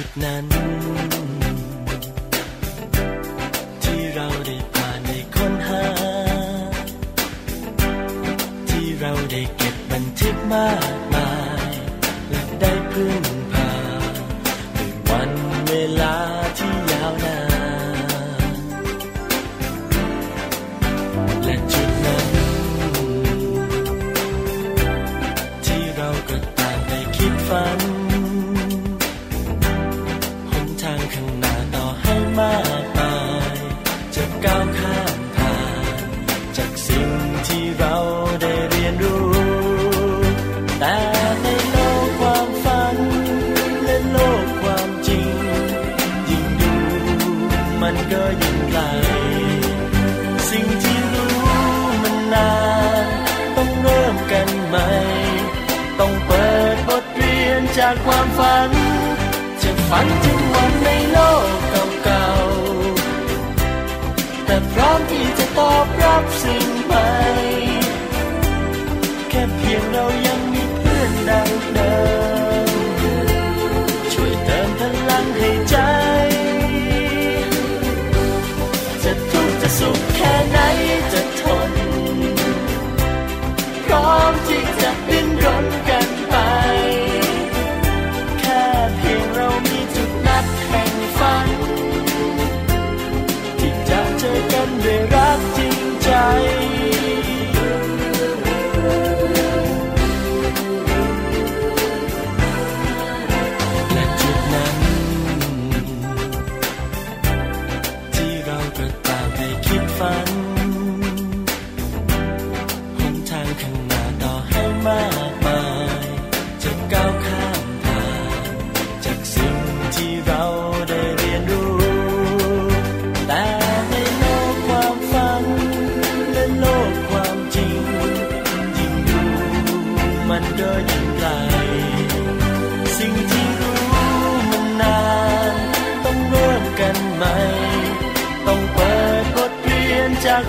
จุดนั้น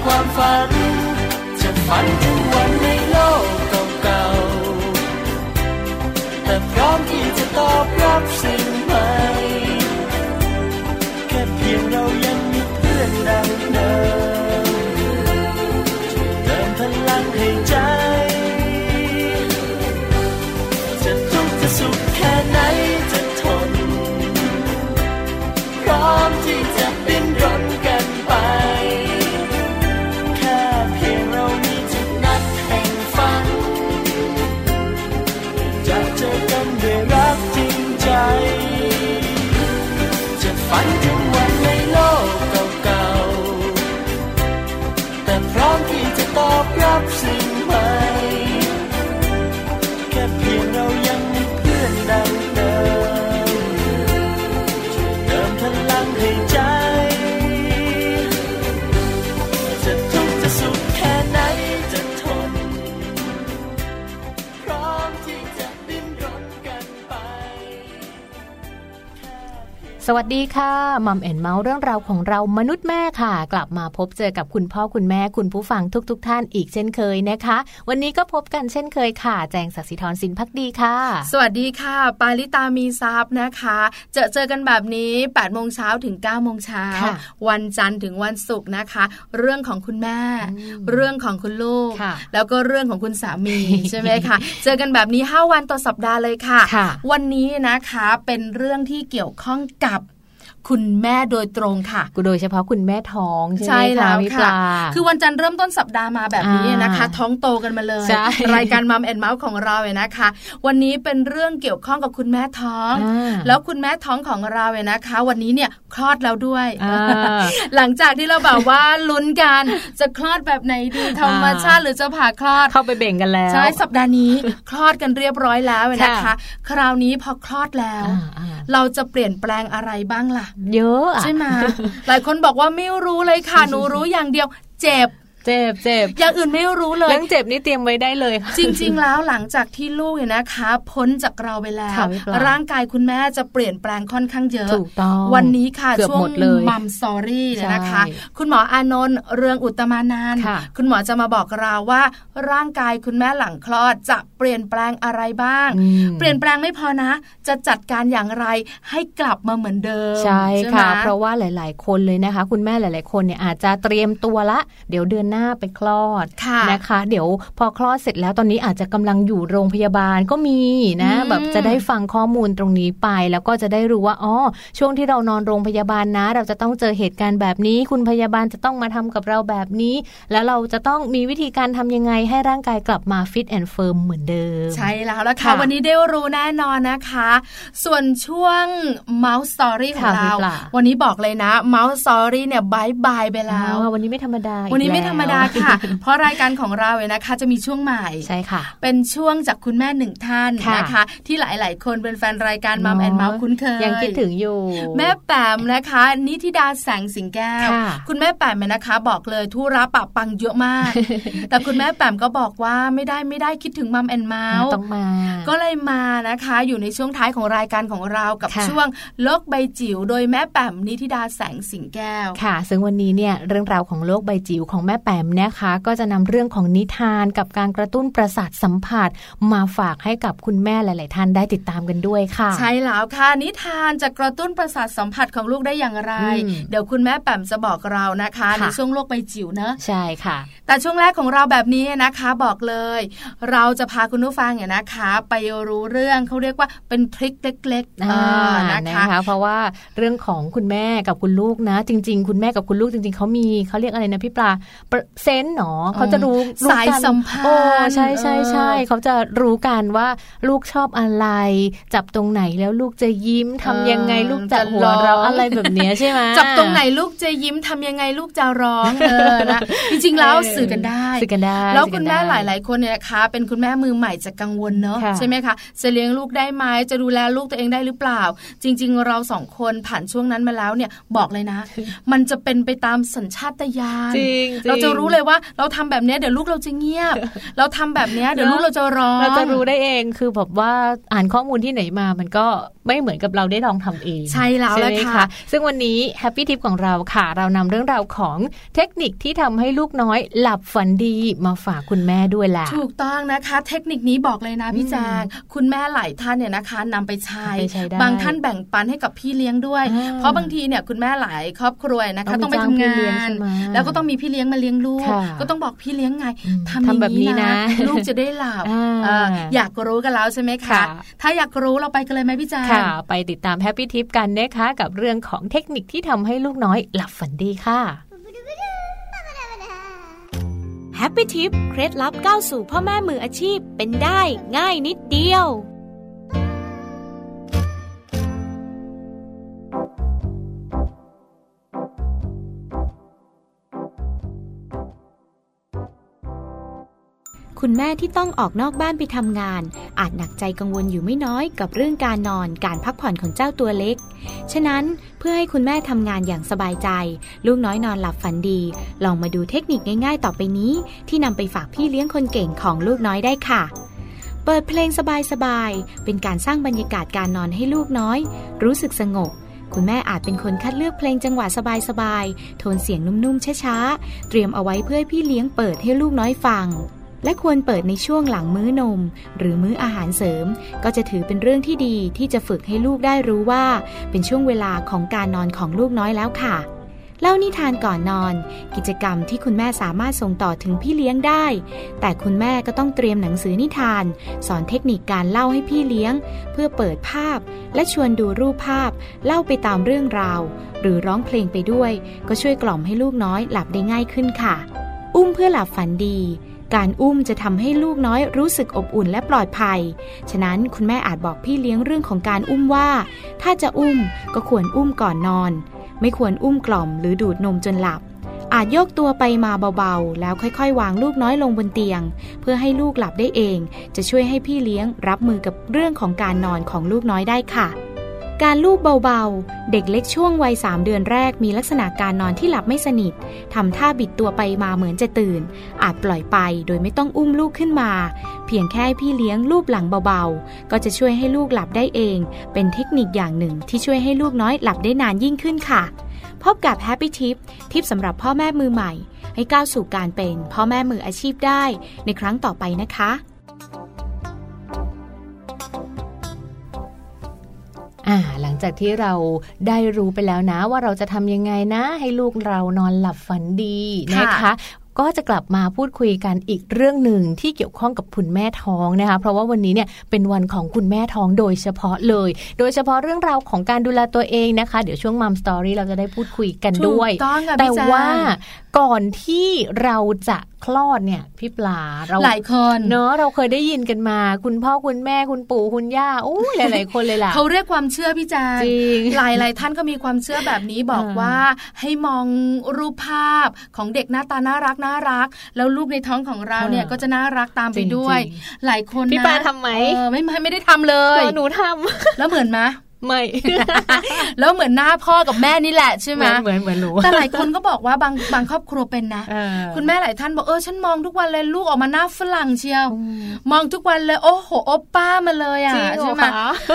ความฝัน จะฝันถึง one สวัสดีค่ะมัมแอนเมาส์เรื่องราวของเรามนุษย์แม่ค่ะ กลับมาพบเจอกับคุณพ่อคุณแม่คุณผู้ฟังทุกๆทท่านอีกเช่นเคยนะคะ วันนี้ก็พบกันเช่นเคยค่ะ แจงสัศิธรสินพักดีค่ะ สวัสดีค่ะ ปาลิตามีซับนะคะ เจอเจอกันแบบนี้8ปดโมงเช้าถึง9ก้าโมงเช้าวันจันทร์ถึงวันศุกร์นะคะ เรื่องของคุณแม่ เรื่องของคุณลูก แล้วก็เรื่องของคุณสามีใช่ไหมคะเจอกันแบบนี้ 5 วันต่อสัปดาห์เลยค่ะ วันนี้นะคะเป็นเรื่องที่เกี่ยวข้องกับ คุณแม่โดยตรงค่ะโดยเฉพาะคุณแม่ท้องใช่ไหมคะพี่ปลาคือวันจันทร์เริ่มต้นสัปดาห์มาแบบนี้นะคะ ท้องโตกันมาเลย รายการมัมแอนเมาส์ของเราเนี่ยนะคะ วันนี้เป็นเรื่องเกี่ยวข้องกับคุณแม่ท้อง แล้วคุณแม่ท้องของเราเนี่ยนะคะ วันนี้เนี่ยคลอดแล้วด้วย หลังจากที่เราแบบว่าลุ้นกันจะคลอดแบบไหนดีธรรมชาติหรือจะผ่าคลอดเข้าไปเบ่งกันแล้วใช่สัปดาห์นี้คลอดกันเรียบร้อยแล้วนะคะ คราวนี้พอคลอดแล้ว เราจะเปลี่ยนแปลงอะไรบ้างล่ะเยอะใช่ไหมหลายคนบอกว่าไม่รู้เลยค่ะหนูรู้อย่างเดียว เจ็บ เจ็บเจ็บอย่างอื่นไม่รู้เลยเรื่องเจ็บนี่เตรียมไว้ได้เลย จริง ๆ แล้วหลังจากที่ลูกเนี่ยนะคะ พ้นจากเราไปแล้ว ร่างกายคุณแม่จะเปลี่ยนแปลงค่อนข้างเยอะถูกต้องวันนี้ค่ะช่วงมัมสอรี่เนี่ยนะคะ คุณหมออานนท์เรืองอุตมานานคุณหมอจะมาบอกเราว่า ร่างกายคุณแม่หลังคลอดจะเปลี่ยนแปลงอะไรบ้าง เปลี่ยนแปลงไม่พอนะ จะจัดการอย่างไรให้กลับมาเหมือนเดิมใช่ค่ะ เพราะว่าหลาย ๆ คนเลยนะคะ คุณแม่หลาย ๆ คนเนี่ยอาจจะเตรียมตัวละ เดี๋ยวเดือนหน้าไปคลอดนะคะ เดี๋ยวพอคลอดเสร็จแล้วตอนนี้อาจจะกำลังอยู่โรงพยาบาลก็มีนะแบบจะได้ฟังข้อมูลตรงนี้ไป แล้วก็จะได้รู้ว่าอ๋อช่วงที่เรานอนโรงพยาบาลนะ เราจะต้องเจอเหตุการณ์แบบนี้ คุณพยาบาลจะต้องมาทำกับเราแบบนี้ แล้วเราจะต้องมีวิธีการทำยังไงให้ร่างกายกลับมา fit and firm เหมือนเดิม ใช่แล้วละค่ะวันนี้ได้รู้แน่นอนนะคะ ส่วนช่วง Mouse Story ของเราวันนี้บอกเลยนะ Mouse Story เนี่ย bye bye ไปแล้ววันนี้ไม่ธรรมดาวันนี้ไม่ธรรมดาค่ะ เพราะรายการของเราเนี่ยนะคะ จะมีช่วงใหม่ใช่ค่ะ เป็นช่วงจากคุณแม่หนึ่งท่านนะคะ ที่หลาย ๆ คนเป็นแฟนรายการ Mom and Mouse คุ้นเคยยังคิดถึงอยู่ แม่แปมนะคะนิธิดาแสงสิงแก้ว คุณแม่แปมเนี่ยนะคะ บอกเลยทุระปะปังเยอะมาก แต่คุณแม่แปมก็บอกว่าไม่ได้ไม่ได้คิดถึงมัมแอนเมาส์ต้องมา ก็เลยมานะคะ อยู่ในช่วงท้ายของรายการของเรากับช่วงโลกใบจิ๋วโดยแม่แปมนิธิดาแสงสิงแก้วค่ะ ซึ่งวันนี้เนี่ยเรื่องราวของโลกใบจิ๋วของแม่แปมนะคะ ก็จะนำเรื่องของนิทานกับการกระตุ้นประสาทสัมผัส มาฝากให้กับคุณแม่หลาย ๆ ท่านได้ติดตามกันด้วยค่ะ ใช่แล้วค่ะนิทานจะกระตุ้นประสาทสัมผัสของลูกได้อย่างไร เดี๋ยวคุณแม่แปมจะบอกเรานะคะในช่วงโลกใบจิ๋วเนอะใช่ค่ะ แต่ช่วงแรกของเราแบบนี้นะคะบอกเลย เราจะพาคุณผู้ฟังเนี่ยนะคะ ไปรู้เรื่องเขาเรียกว่าเป็นทริคเล็กๆนะคะเพราะว่าเรื่องของคุณแม่กับคุณลูกนะ จริง ๆ คุณแม่กับคุณลูกจริง ๆเขามีเขาเรียกอะไรนะพี่ปลาเซนหนอเขาจะรู้สายสัมพันธ์ใช่ใช่ใช่เขาจะรู้กันว่าลูกชอบอะไร จับตรงไหนแล้วลูกจะยิ้มทำยังไงลูกจะหัวเราะอะไรแบบนี้ใช่ไหมจับตรงไหนลูกจะยิ้มทำยังไงลูกจะร้องเออนะจริงๆแล้วสื่อกันได้สื่อกันได้ แล้วคุณแม่หลาย ๆ คนเนี่ยนะคะ เป็นคุณแม่มือใหม่จะกังวลเนาะใช่ไหมคะจะเลี้ยงลูกได้ไหมจะดูแลลูกตัวเองได้หรือเปล่า จริง ๆ เราสองคนผ่านช่วงนั้นมาแล้วเนี่ยบอกเลยนะ มันจะเป็นไปตามสัญชาตญาณเราจะรู้เลยว่า เราทำแบบนี้เดี๋ยวลูกเราจะเงียบ เราทำแบบนี้เดี๋ยวลูกเราจะร้องเราจะรู้ได้เองคือแบบว่าอ่านข้อมูลที่ไหนมามันก็ไม่เหมือนกับเราได้ลองทำเอง ใช่แล้วละค่ะ ซึ่งวันนี้แฮปปี้ทิปของเราค่ะ เรานำเรื่องราวของเทคนิคที่ทำให้ลูกน้อยหลับฝันดีมาฝากคุณแม่ด้วยแหละถูกต้องนะคะ เทคนิคนี้บอกเลยนะพี่แจงคุณแม่หลายท่านเนี่ยนะคะนำไปใช้บางท่านแบ่งปันให้กับพี่เลี้ยงด้วย เพราะบางทีเนี่ยคุณแม่หลายครอบครัวนะคะ ต้องไปทำงาน แล้วก็ต้องมีพี่เลี้ยงมาเลี้ยงลูก ก็ต้องบอกพี่เลี้ยงไงทำแบบนี้นะลูกจะได้หลับอยากรู้กันแล้วใช่ไหมคะ ถ้าอยากรู้เราไปกันเลยไหมพี่แจงค่ะ ไปติดตามแฮปปี้ทิปกันนะคะกับเรื่องของเทคนิคที่ทำให้ลูกน้อยหลับฝันดีค่ะแฮปปี้ทิปเคล็ดลับก้าวสู่พ่อแม่มืออาชีพเป็นได้ง่ายนิดเดียว คุณแม่ที่ต้องออกนอกบ้านไปทำงาน อาจหนักใจกังวลอยู่ไม่น้อยกับเรื่องการนอนการพักผ่อนของเจ้าตัวเล็ก ฉะนั้นเพื่อให้คุณแม่ทำงานอย่างสบายใจ ลูกน้อยนอนหลับฝันดี ลองมาดูเทคนิคง่าย ๆ ต่อไปนี้ ที่นำไปฝากพี่เลี้ยงคนเก่งของลูกน้อยได้ค่ะเปิดเพลงสบายๆ เป็นการสร้างบรรยากาศการนอนให้ลูกน้อย รู้สึกสงบ คุณแม่อาจเป็นคนคัดเลือกเพลงจังหวะสบายๆ โทนเสียงนุ่มๆ ช้าๆ เตรียมเอาไว้เพื่อพี่เลี้ยงเปิดให้ลูกน้อยฟัง และควรเปิดในช่วงหลังมื้อนม หรือมื้ออาหารเสริม ก็จะถือเป็นเรื่องที่ดีที่จะฝึกให้ลูกได้รู้ว่า เป็นช่วงเวลาของการนอนของลูกน้อยแล้วค่ะ เล่านิทานก่อนนอน กิจกรรมที่คุณแม่สามารถส่งต่อถึงพี่เลี้ยงได้ แต่คุณแม่ก็ต้องเตรียมหนังสือนิทาน สอนเทคนิคการเล่าให้พี่เลี้ยง เพื่อเปิดภาพ และชวนดูรูปภาพ เล่าไปตามเรื่องราว หรือร้องเพลงไปด้วย ก็ช่วยกล่อมให้ลูกน้อยหลับได้ง่ายขึ้นค่ะ อุ้มเพื่อหลับฝันดี การอุ้มจะทำให้ลูกน้อยรู้สึกอบอุ่นและปลอดภัย ฉะนั้นคุณแม่อาจบอกพี่เลี้ยงเรื่องของการอุ้มว่า ถ้าจะอุ้มก็ควรอุ้มก่อนนอน ไม่ควรอุ้มกล่อมหรือดูดนมจนหลับ อาจโยกตัวไปมาเบาๆ แล้วค่อยๆ วางลูกน้อยลงบนเตียง เพื่อให้ลูกหลับได้เอง จะช่วยให้พี่เลี้ยงรับมือกับเรื่องของการนอนของลูกน้อยได้ค่ะ การลูบเบาๆ เด็กเล็กช่วงวัย3เดือนแรกมีลักษณะการนอนที่หลับไม่สนิททำท่าบิดตัวไปมาเหมือนจะตื่น อาจปล่อยไปโดยไม่ต้องอุ้มลูกขึ้นมา เพียงแค่พี่เลี้ยงลูบหลังเบาๆ ก็จะช่วยให้ลูกหลับได้เอง เป็นเทคนิคอย่างหนึ่งที่ช่วยให้ลูกน้อยหลับได้นานยิ่งขึ้นค่ะ พบกับ Happy Tip ทิปสำหรับพ่อแม่มือใหม่ ให้ก้าวสู่การเป็นพ่อแม่มืออาชีพได้ในครั้งต่อไปนะคะ อ่าหลังจากที่เราได้รู้ไปแล้วนะ ว่าเราจะทำยังไงนะ ให้ลูกเรานอนหลับฝันดีนะคะก็จะกลับมาพูดคุยกันอีกเรื่องหนึ่งที่เกี่ยวข้องกับคุณแม่ท้องนะคะ เพราะว่าวันนี้เนี่ยเป็นวันของคุณแม่ท้องโดยเฉพาะเลย โดยเฉพาะเรื่องราวของการดูแลตัวเองนะคะ เดี๋ยวช่วงมัมสตอรี่เราจะได้พูดคุยกันด้วย แต่ว่า ก่อนที่เราจะคลอดเนี่ยพี่ปลาเราหลายคนเนอะเราเคยได้ยินกันมา คุณพ่อคุณแม่คุณปู่คุณย่าโอ้หลายๆคนเลยล่ะเขาเรียกความเชื่อพี่จางจริงหลายหลายท่านก็มีความเชื่อแบบนี้บอกว่าให้มองรูปภาพของเด็กหน้าตาน่ารักน่ารัก แล้วลูกในท้องของเราเนี่ยก็จะน่ารักตามไปด้วย หลายคนนะพี่ปลาทำไหมไม่ไม่ได้ทำเลยหนูทำแล้วเหมือนไหม ไม่ แล้วเหมือนหน้าพ่อกับแม่นี่แหละใช่ไหมเหมือนเหมือนหนูแต่หลายคนก็บอกว่าบางบางครอบครัวเป็นนะคุณแม่หลายท่านบอกเออฉันมองทุกวันเลยลูกออกมาหน้าฝรั่งเชียว มองทุกวันเลยโอ้โหโอป้ามาเลยอะใช่ไหม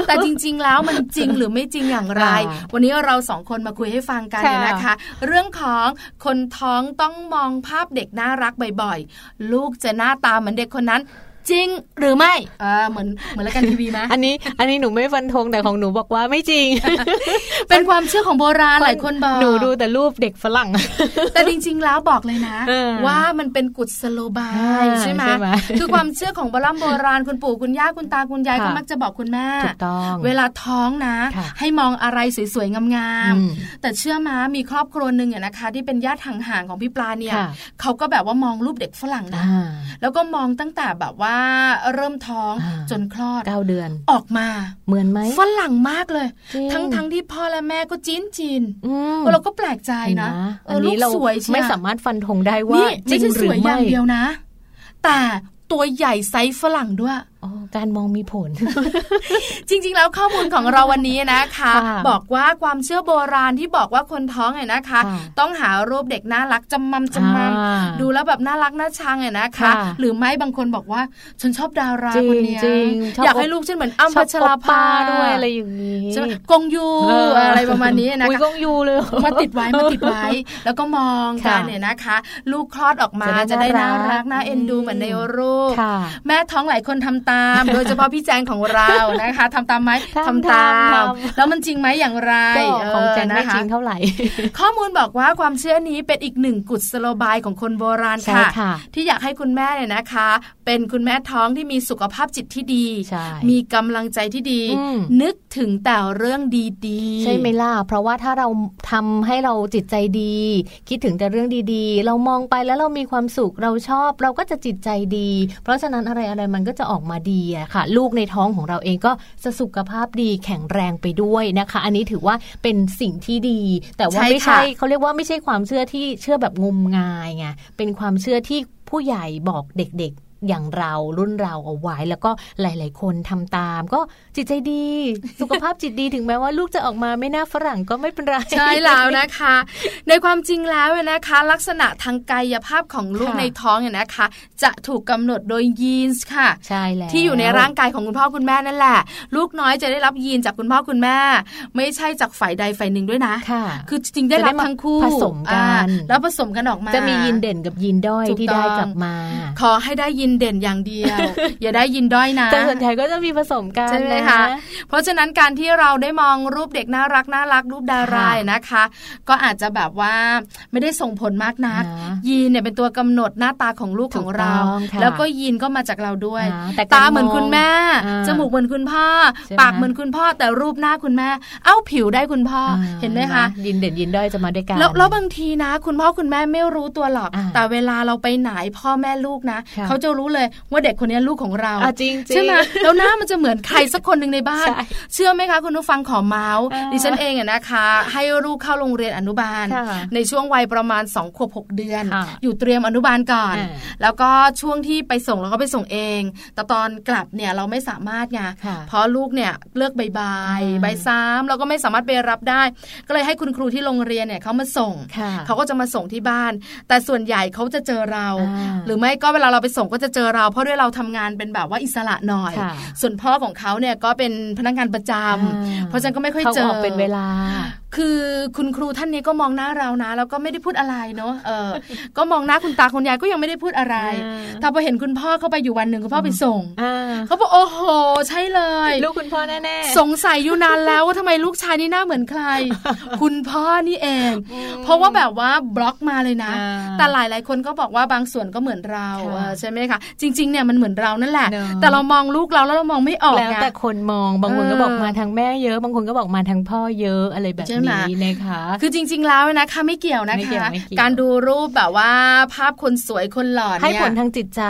แต่จริง ๆ แล้วมันจริงหรือไม่จริงอย่างไร วันนี้เราสองคนมาคุยให้ฟังกันนะคะ เรื่องของคนท้องต้องมองภาพเด็กน่ารักบ่อยๆ ลูกจะหน้าตาเหมือนเด็กคนนั้น จริงหรือไม่อ่าเหมือนเหมือนรายการทีวีไหมอันนี้ อันนี้หนูไม่ฟันธงแต่ของหนูบอกว่าไม่จริง เป็นความเชื่อของโบราณหลายคนบอกหนูดูแต่รูปเด็กฝรั่ง แต่จริง ๆ แล้วบอกเลยนะ ว่ามันเป็นกุศโลบายใช่ไหมคือความเชื่อของโบราณโบราณคุณปู่คุณย่าคุณตาคุณยายก็มักจะบอกคุณแม่เวลาท้องนะ ให้มองอะไรสวยๆงามๆแต่เชื่อมามีครอบครัวหนึ่งนะคะ ที่เป็นญาติห่างๆของพี่ปลาเนี่ยเขาก็แบบว่ามองรูปเด็กฝรั่งนะแล้วก็มองตั้งแต่แบบว่าเริ่มท้องจนคลอดเก้าเดือนออกมา เหมือนไหมฝรั่งมากเลย ทั้งทั้งที่พ่อและแม่ก็จีนจีนเราก็แปลกใจนะอันนี้เราไม่สามารถฟันธงได้ว่าจริงหรือไม่อย่างเดียวนะ แต่ตัวใหญ่ไซส์ฝรั่งด้วย การมองมีผล จริง ๆ แล้วข้อมูลของเราวันนี้นะคะ บอกว่าความเชื่อโบราณที่บอกว่าคนท้องเนี่ยนะคะ ต้องหารูปเด็กน่ารักจำมัมจำมัมดูแล้วแบบน่ารักน่าชังเนี่ยนะคะ หรือไม่บางคนบอกว่าฉันชอบดาราคนนี้อยากให้ลูกฉันเหมือนอ้ำพัชราภาด้วยอะไรอย่างนี้กงยูอะไรประมาณนี้นะคะกงยูเลยมาติดไว้มาติดไว้ แล้วก็มองกันเนี่ยนะคะ ลูกคลอดออกมาจะได้น่ารักน่าเอ็นดูเหมือนในรูปแม่ท้องหลายคนทำตามโดยเฉพาะพี่แจงของเรานะคะทำตามไหมทำตามแล้วมันจริงไหมอย่างไรของแจงไม่จริงเท่าไหร่ ข้อมูลบอกว่าความเชื่อนี้เป็นอีกหนึ่งกุศโลบายของคนโบราณค่ะ ที่อยากให้คุณแม่เนี่ยนะคะ เป็นคุณแม่ท้องที่มีสุขภาพจิตที่ดี มีกำลังใจที่ดี นึกถึงแต่เรื่องดีๆ ใช่ไหมล่ะเพราะว่าถ้าเราทำให้เราจิตใจดี คิดถึงแต่เรื่องดีๆ เรามองไปแล้วเรามีความสุขเราชอบ เราก็จะจิตใจดี เพราะฉะนั้นอะไรอะไรมันก็จะออกมาดีอะค่ะ ลูกในท้องของเราเองก็จะสุขภาพดีแข็งแรงไปด้วยนะคะ อันนี้ถือว่าเป็นสิ่งที่ดี แต่ว่าไม่ใช่เขาเรียกว่าไม่ใช่ความเชื่อที่เชื่อแบบงมงายไงเป็นความเชื่อที่ผู้ใหญ่บอกเด็ก อย่างเรารุ่นเราเอาไว้แล้วก็หลาย ๆ คนทำตาม ก็จิตใจดี สุขภาพจิตดีถึงแม้ว่าลูกจะออกมาไม่น่าฝรั่งก็ไม่เป็นไรใช่แล้วนะคะ ในความจริงแล้วนะคะ ลักษณะทางกายภาพของลูกในท้องเนี่ยนะคะ จะถูกกำหนดโดยยีนส์ค่ะใช่แล้วที่อยู่ในร่างกายของคุณพ่อคุณแม่นั่นแหละ ลูกน้อยจะได้รับยีนจากคุณพ่อคุณแม่ ไม่ใช่จากฝ่ายใดฝ่ายหนึ่งด้วยนะค่ะคือจริงได้รับทั้งคู่ผสมกันแล้วผสมกันออกมาจะมียีนเด่นกับยีนด้อยที่ได้กลับมา ขอให้ได้ยีนเด่นอย่างเดียว อย่าได้ยินด้อยนะ แต่ส่วนใหญ่ก็จะมีผสมกันใช่ไหมคะเพราะฉะนั้นการที่เราได้มองรูปเด็กน่ารักน่ารักรูปดารายนะคะ ก็อาจจะแบบว่าไม่ได้ส่งผลมากนัก ยีนเนี่ยเป็นตัวกำหนดหน้าตาของลูกของเรา แล้วก็ยีนก็มาจากเราด้วย ตาเหมือนคุณแม่ จมูกเหมือนคุณพ่อ ปากเหมือนคุณพ่อแต่รูปหน้าคุณแม่ เอ้าผิวได้คุณพ่อเห็นไหมคะยินเด่นยินด้อยจะมาด้วยกันแล้วบางทีนะ คุณพ่อคุณแม่ไม่รู้ตัวหรอก แต่เวลาเราไปไหนพ่อแม่ลูกนะ เขาจะรู้เลยว่าเด็กคนนี้ลูกของเราจริงใช่ไหมแล้วหน้ามันจะเหมือนใครสักคนหนึ่งในบ้าน เชื่อไหมคะคุณผู้ฟังขอเมาส์ดิฉันเองอะนะคะ ให้ลูกเข้าโรงเรียนอนุบาล ในช่วงวัยประมาณ2ขวบ6เดือน อยู่เตรียมอนุบาลก่อน แล้วก็ช่วงที่ไปส่งเราก็ไปส่งเอง แต่ตอนกลับเนี่ยเราไม่สามารถไงเพราะลูกเนี่ยเลือกใบใบใบซ้ำเราก็ไม่สามารถไปรับได้ ก็เลยให้คุณครูที่โรงเรียนเนี่ยเขามาส่งเขาก็จะมาส่งที่บ้าน แต่ส่วนใหญ่เขาจะเจอเรา หรือไม่ก็เวลาเราไปส่งก็จะเจอเรา เพราะด้วยเราทำงานเป็นแบบว่าอิสระหน่อย ส่วนพ่อของเขาเนี่ยก็เป็นพนักงานประจำเพราะฉะนั้นก็ไม่ค่อยเจอเป็นเวลา คือคุณครูท่านนี้ก็มองหน้าเรานะ แล้วก็ไม่ได้พูดอะไรเนาะเออ ก็มองหน้าคุณตาคุณยายก็ยังไม่ได้พูดอะไร แต่พอเห็นคุณพ่อเข้าไปอยู่วันหนึ่งคุณพ่อไปส่งเขาบอกโอ้โห ใช่เลย ลูกคุณพ่อแน่ๆสงสัยอยู่นานแล้วว่าทำไมลูกชายนี่หน้าเหมือนใคร คุณพ่อนี่เอง เพราะว่าแบบว่าบล็อกมาเลยนะ แต่หลายหลายคนก็บอกว่าบางส่วนก็เหมือนเราใช่ไหมคะจริงๆเนี่ยมันเหมือนเรานั่นแหละ แต่เรามองลูกเราแล้วเรามองไม่ออกแล้วแต่คนมองบางคนก็บอกมาทางแม่เยอะ บางคนก็บอกมาทางพ่อเยอะอะไรแบบนี้นะคะ คือจริง ๆ แล้วนะคะไม่เกี่ยวนะคะ การดูรูปแบบว่าภาพคนสวยคนหล่อเนี่ยให้ผลทางจิตใจ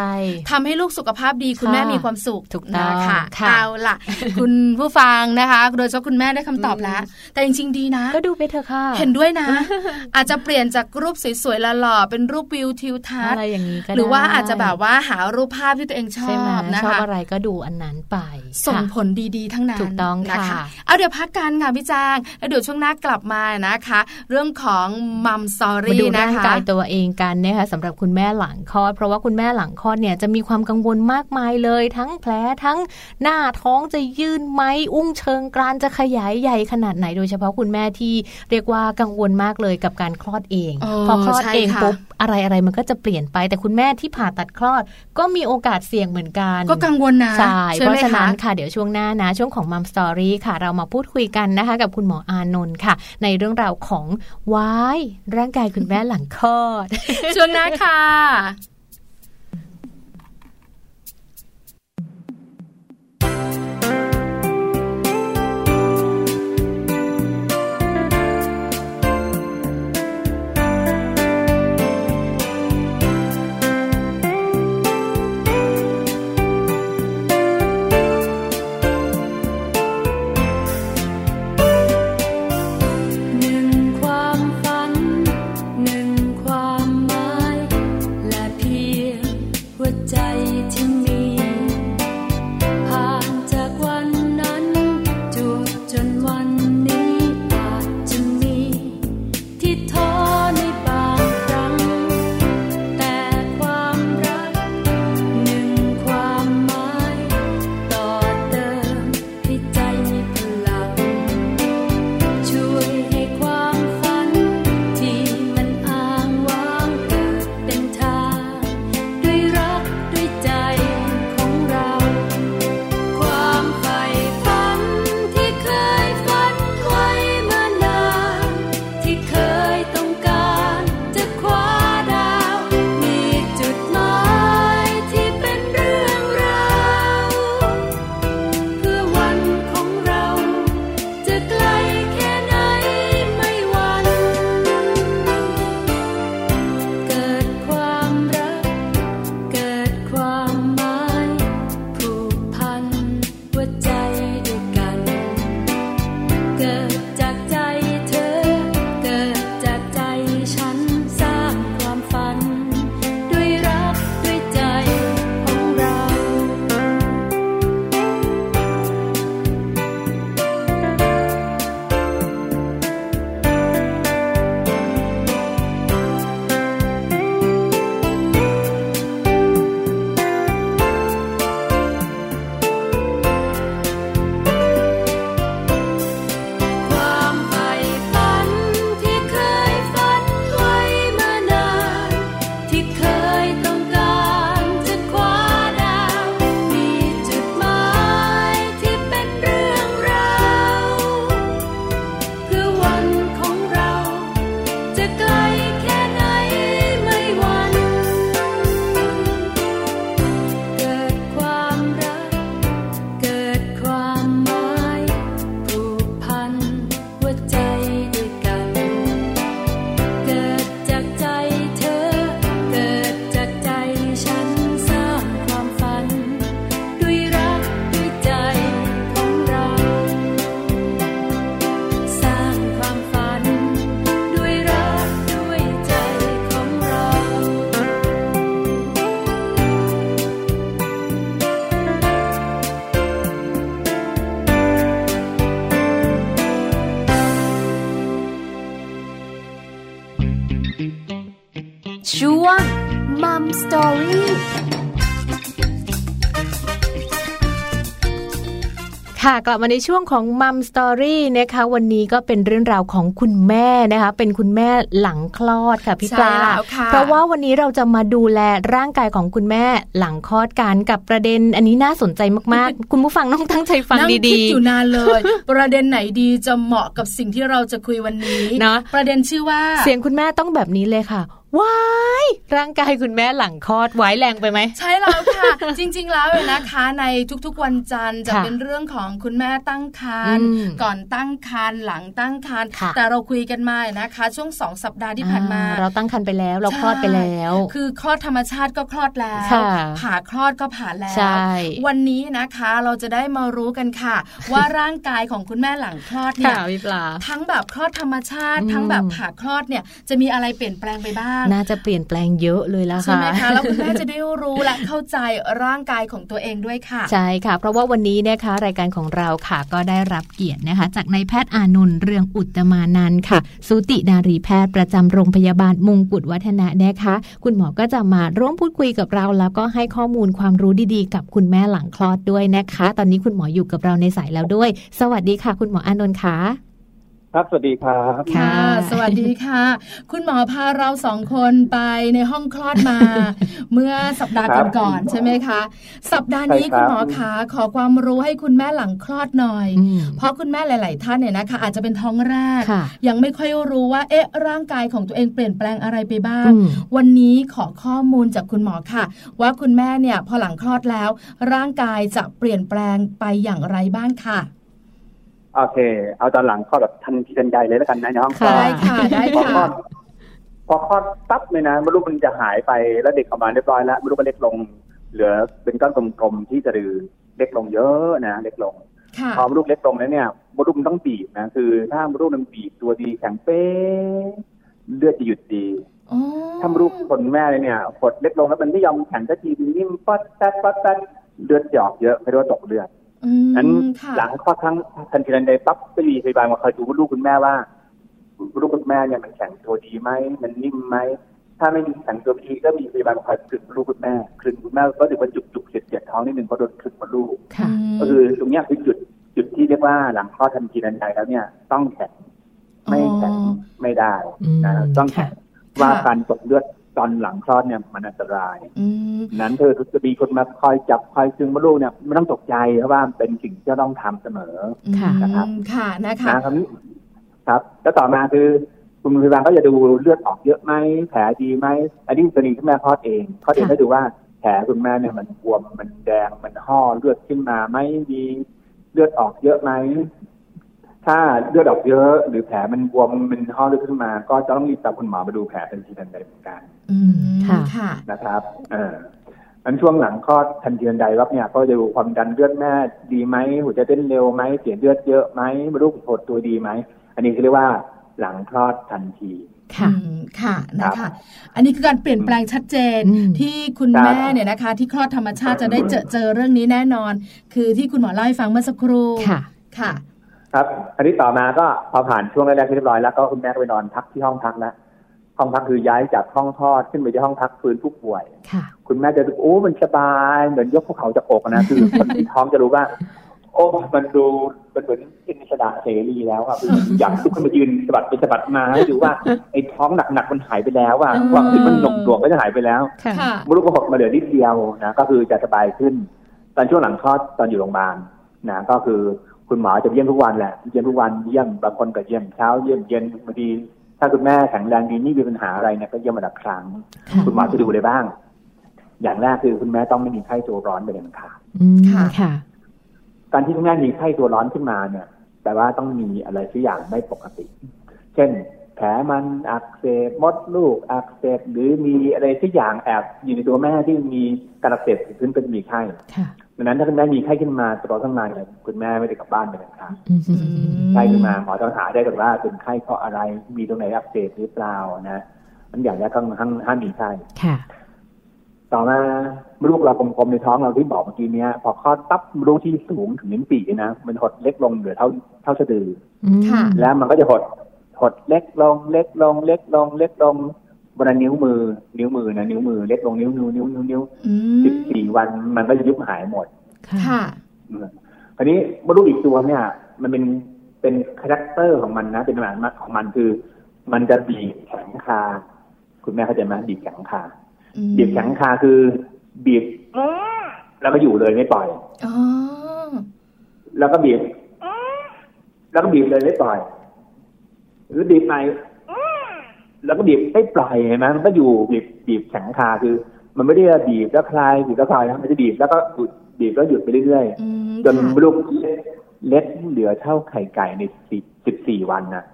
ทำให้ลูกสุขภาพดีคุณแม่มีความสุขถูกต้องค่ะเอาล่ะ คุณผู้ฟังนะคะ โดยเฉพาะคุณแม่ได้คำตอบแล้ว แต่จริง ๆ ดีนะ ก็ดูไปเถอะค่ะ เห็นด้วยนะ อาจจะเปลี่ยนจากรูปสวยๆหล่อๆเป็นรูปวิวทิวทัศน์อะไรอย่างนี้ก็หรือว่าอาจจะแบบว่าหารูปภาพที่ตัวเองชอบนะคะชอบอะไรก็ดูอันนั้นไป ส่งผลดีๆ ทั้งนั้นถูกต้องค่ะเอาเดี๋ยวพักกันค่ะพี่จางแล้วเดี๋ยวช่วงหน้ากลับมานะคะ เรื่องของมัมสอรี่นะคะมาดูร่างกายตัวเองกันนะคะสำหรับคุณแม่หลังคลอด เพราะว่าคุณแม่หลังคลอดเนี่ยจะมีความกังวลมากมายเลย ทั้งแผลทั้งหน้าท้องจะยื่นไหมอุ้งเชิงกรานจะขยายใหญ่ขนาดไหนโดยเฉพาะคุณแม่ที่เรียกว่ากังวลมากเลยกับการคลอดเอง พอคลอดเองปุ๊บอะไรอะไรมันก็จะเปลี่ยนไปแต่คุณแม่ที่ผ่าตัดคลอด ก็มีโอกาสเสี่ยงเหมือนกัน ก็กังวลนะใช่เพราะฉะนั้นค่ะเดี๋ยวช่วงหน้านะ ช่วงของมัมสตอรี่ค่ะ เรามาพูดคุยกันนะคะ กับคุณหมออานนท์ค่ะ ในเรื่องราวของวายร่างกายคุณแม่หลังคลอดช่วงหน้าค่ะ ลับมาในช่วงของมัมสตอรี่นะคะวันนี้ก็เป็นเรื่องราวของคุณแม่นะคะ เป็นคุณแม่หลังคลอดค่ะพี่ปลาเพราะว่าวันนี้เราจะมาดูแลร่างกายของคุณแม่หลังคลอดกันกับประเด็น อันนี้น่าสนใจมากๆ คุณผู้ฟังต้องตั้งใจฟังดีๆนั่งคิดอยู่นานเลย ประเด็นไหนดีจะเหมาะกับสิ่งที่เราจะคุยวันนี้เนาะประเด็นชื่อว่าเสียงคุณแม่ต้องแบบนี้เลยค่ะ ว้ายร่างกายคุณแม่หลังคลอดไว้แรงไปไหม ใช่แล้วค่ะ จริง ๆ แล้วเลยนะคะในทุกๆวันจันทร์จะเป็นเรื่องของคุณแม่ตั้งครรภ์ก่อนตั้งครรภ์หลังตั้งครรภ์แต่เราคุยกันมานะคะ ช่วงสองสัปดาห์ที่ผ่านมา เราตั้งครรภ์ไปแล้วเราคลอดไปแล้ว คือคลอดธรรมชาติก็คลอดแล้ว ผ่าคลอดก็ผ่าแล้ว วันนี้นะคะเราจะได้มารู้กันค่ะ ว่าร่างกายของคุณแม่หลังคลอดเนี่ยทั้งแบบคลอดธรรมชาติ ทั้งแบบผ่าคลอดเนี่ยจะมีอะไรเปลี่ยนแปลงไปบ้างน่าจะเปลี่ยนแปลงเยอะเลยแล้วค่ะใช่ไหมคะแล้วคุณแม่จะได้รู้และเข้าใจร่างกายของตัวเองด้วยค่ะ ใช่ค่ะ เพราะว่าวันนี้นะคะ รายการของเราค่ะก็ได้รับเกียรตินะคะ จากนายแพทย์อานนท์เรืองอุตมานันค่ะ สูตินารีแพทย์ประจำโรงพยาบาลมงกุฎวัฒนะนะคะ คุณหมอก็จะมาร่วมพูดคุยกับเรา แล้วก็ให้ข้อมูลความรู้ดีๆ กับคุณแม่หลังคลอดด้วยนะคะ ตอนนี้คุณหมออยู่กับเราในสายแล้วด้วย สวัสดีค่ะ คุณหมออานนท์ค่ะ ครับ สวัสดีครับค่ะ สวัสดีค่ะ คุณหมอพาเราสองคนไปในห้องคลอดมา เมื่อสัปดาห์ก่อนๆใช่ไหมคะ สัปดาห์นี้คุณหมอคะขอความรู้ให้คุณแม่หลังคลอดหน่อย เพราะคุณแม่หลาย ๆ ท่านเนี่ยนะคะ อาจจะเป็นท้องแรก ยังไม่ค่อยรู้ว่าเอ๊ะร่างกายของตัวเองเปลี่ยนแปลงอะไรไปบ้าง วันนี้ขอข้อมูลจากคุณหมอค่ะ ว่าคุณแม่เนี่ยพอหลังคลอดแล้ว ร่างกายจะเปลี่ยนแปลงไปอย่างไรบ้างค่ะ โอเค เอาตอนหลังข้อแบบทันทีทันใดเลยแล้วกันนะในห้องคลอดได้ค่ะได้ค่ะพอคลอดปั๊บเลยนะมดลูกมันจะหายไปแล้วเด็กออกมาเรียบร้อยแล้วมดลูกก็เล็กลง เหลือเป็นก้อนกลมๆที่จะดือเล็กลงเยอะนะ เล็กลงพอมดลูกเล็กลงแล้วเนี่ยมดลูกมันต้องบีบนะคือถ้ามดลูกมันบีบตัวดีแข็งเป๊ะเลือดจะหยุดดีถ้ามดลูกคนแม่เลยเนี่ยกดเล็กลงแล้วมันไม่ยอมแข็งสักทีนิ่มปัดปัดปัดปัดเลือดหยอกเยอะไม่รู้ว่าตกเลือด นั้นหลังคลอดครั้งทันทีทันใดปั๊บก็มีพยาบาลมาคอยดูลูกคุณแม่ว่า ลูกคุณแม่เนี่ยมันแข็งตัวดีไหมมันนิ่มไหมถ้าไม่มีแข็งตัวดีก็มีพยาบาลมาคอยคลึงลูกคุณแม่คลึงคุณแม่ก็ถือว่าจุกจุกเสียดเสียดท้องนิดนึงเพราะโดนคลึงมาลูกก็คือตรงนี้คือจุดจุดที่เรียกว่าหลังคลอดทันทีทันใดแล้วเนี่ย ต้องแข็งไม่แข็งไม่ได้นะต้องแข็งว่าการตกเลือด ตอนหลังคลอดเนี่ยมันอันตรายนั้นเธอจะมีคนมาคอยจับคอยจึงมดลูกเนี่ยไม่ต้องตกใจเพราะว่าเป็นสิ่งที่ต้องทำเสมอนะครับค่ะนะคะนะครับครับแล้วต่อมาคือคุณพยาบาลก็จะดูเลือดออกเยอะไหมแผลดีไหมอันนี้กรณีที่แม่คลอดเองคลอดเองก็ดูว่าแผลคุณแม่เนี่ยมันบวมมันแดงมันห่อเลือดขึ้นมาไหมมีเลือดออกเยอะไหม ถ้าเลือดออกเยอะหรือแผลมันบวมมันห่อเลือดขึ้นมา ก็จะต้องรีบตามคุณหมอมาดูแผลเป็นทีทันใดเหมือนกันค่ะนะครับเออนั้นช่วงหลังคลอดทันทีทันใดรับเนี่ย ก็จะดูความดันเลือดแม่ดีไหมหัวใจเต้นเร็วไหมเสียเลือดเยอะไหมมลูกหดตัวดีไหมอันนี้เรียกว่าหลังคลอดทันทีค่ะ ค่ะ นะคะ อันนี้คือการเปลี่ยนแปลงชัดเจนที่คุณแม่เนี่ยนะคะ ที่คลอดธรรมชาติจะได้เจอเจอเรื่องนี้แน่นอน คือที่คุณหมอเล่าให้ฟังเมื่อสักครู่ ค่ะ ค่ะ ครับอันนี้ต่อมาก็พอผ่านช่วงแรกๆที่เรียบร้อยแล้วก็คุณแม่ก็ไปนอนพักที่ห้องพักแล้วห้องพักคือย้ายจากห้องทอดขึ้นไปที่ห้องพักฟื้นผู้ป่วยคุณแม่จะดูโอ้มันสบายเหมือนยกภูเขาจากอกนะคือคนที่ท้องจะรู้ว่า โอ้มันดูมันเหมือนอินสระเสรีแล้วอะอยากทุกคนมายืนสะบัดไปสะบัดมาให้ดูว่าไอ้ท้องหนักๆมันหายไปแล้วอะความที่มันหน่งหน่วงก็จะหายไปแล้วมรุกก็หดมาเหลือนิดเดียวนะก็คือจะสบายขึ้น ตอนช่วงหลังคลอดตอนอยู่โรงพยาบาลนะก็คือ คุณหมอจะเยี่ยมทุกวันแหละเยี่ยมทุกวันเยี่ยมบางคนก็เยี่ยมเช้าเยี่ยมเย็นบางทีถ้าคุณแม่แข็งแรงดีนี่มีปัญหาอะไรเนี่ยก็เยี่ยมมาดับครั้ง คุณหมอจะดูเลยบ้าง อย่างแรกคือคุณแม่ต้องไม่มีไข้ตัวร้อนไปเลยค่ะค่ะ การที่คุณแม่มีไข้ตัวร้อนขึ้นมาเนี่ยแปลว่าต้องมีอะไรสักอย่างไม่ปกติ เช่น แผลมันอักเสบมดลูกอักเสบหรือมีอะไรสักอย่างแอบอยู่ในตัวแม่ที่มีการอักเสบขึ้นเป็นมีไข้ดังนั้นถ้าคุณแม่มีไข้ขึ้นมาตลอดทั้งวันเนี่ยคุณแม่ไม่ได้กลับบ้านเลยนะครับไข้ขึ้นมาหมอต้องหาได้ก่อนว่าเป็นไข้เพราะอะไรมีตรงไหนอักเสบหรือเปล่านะมันอย่างนี้ต้องห้ามมีไข้ต่อมาลูกเรากลมๆในท้องเราที่บอกเมื่อกี้เนี้ยพอคลอดปั๊บลูกที่สูงถึงนิ้วปีนะมันหดเล็กลงเหลือเท่าเท่าสะดือแล้วมันก็จะหด หดเล็กลงเล็กลงเล็กลงเล็กลงวันนิ้วมือ นิ้วมือนะนิ้วมือเล็กลงนิ้วนิ้วนิ้วนิ้วนิ้วสิบสี่วันมันก็จะยุบหายหมด ค่ะคราวนี้มดลูกอีกตัวเนี่ย มันเป็นเป็น character ของมันนะ เป็นหมาของมันคือ มันจะบีบแข็งคา คุณแม่เข้าใจไหมบีบแข็งคาบีบแข็งคาคือ บีบแล้วก็อยู่เลยไม่ปล่อยแล้วก็บีบแล้วก็บีบเลยไม่ปล่อย หรือบีบไปแล้วก็บีบไม่ปล่อยเห็นไหมมันก็อยู่บีบบีบแข็งคาคือ มันไม่ได้บีบแล้วคลายบีบแล้วคลายนะมันจะบีบแล้วก็หยุดบีบแล้วหยุดไปเรื่อยๆจนลูกเล็กเหลือเท่าไข่ไก่ในสิบสิบสี่วันนะ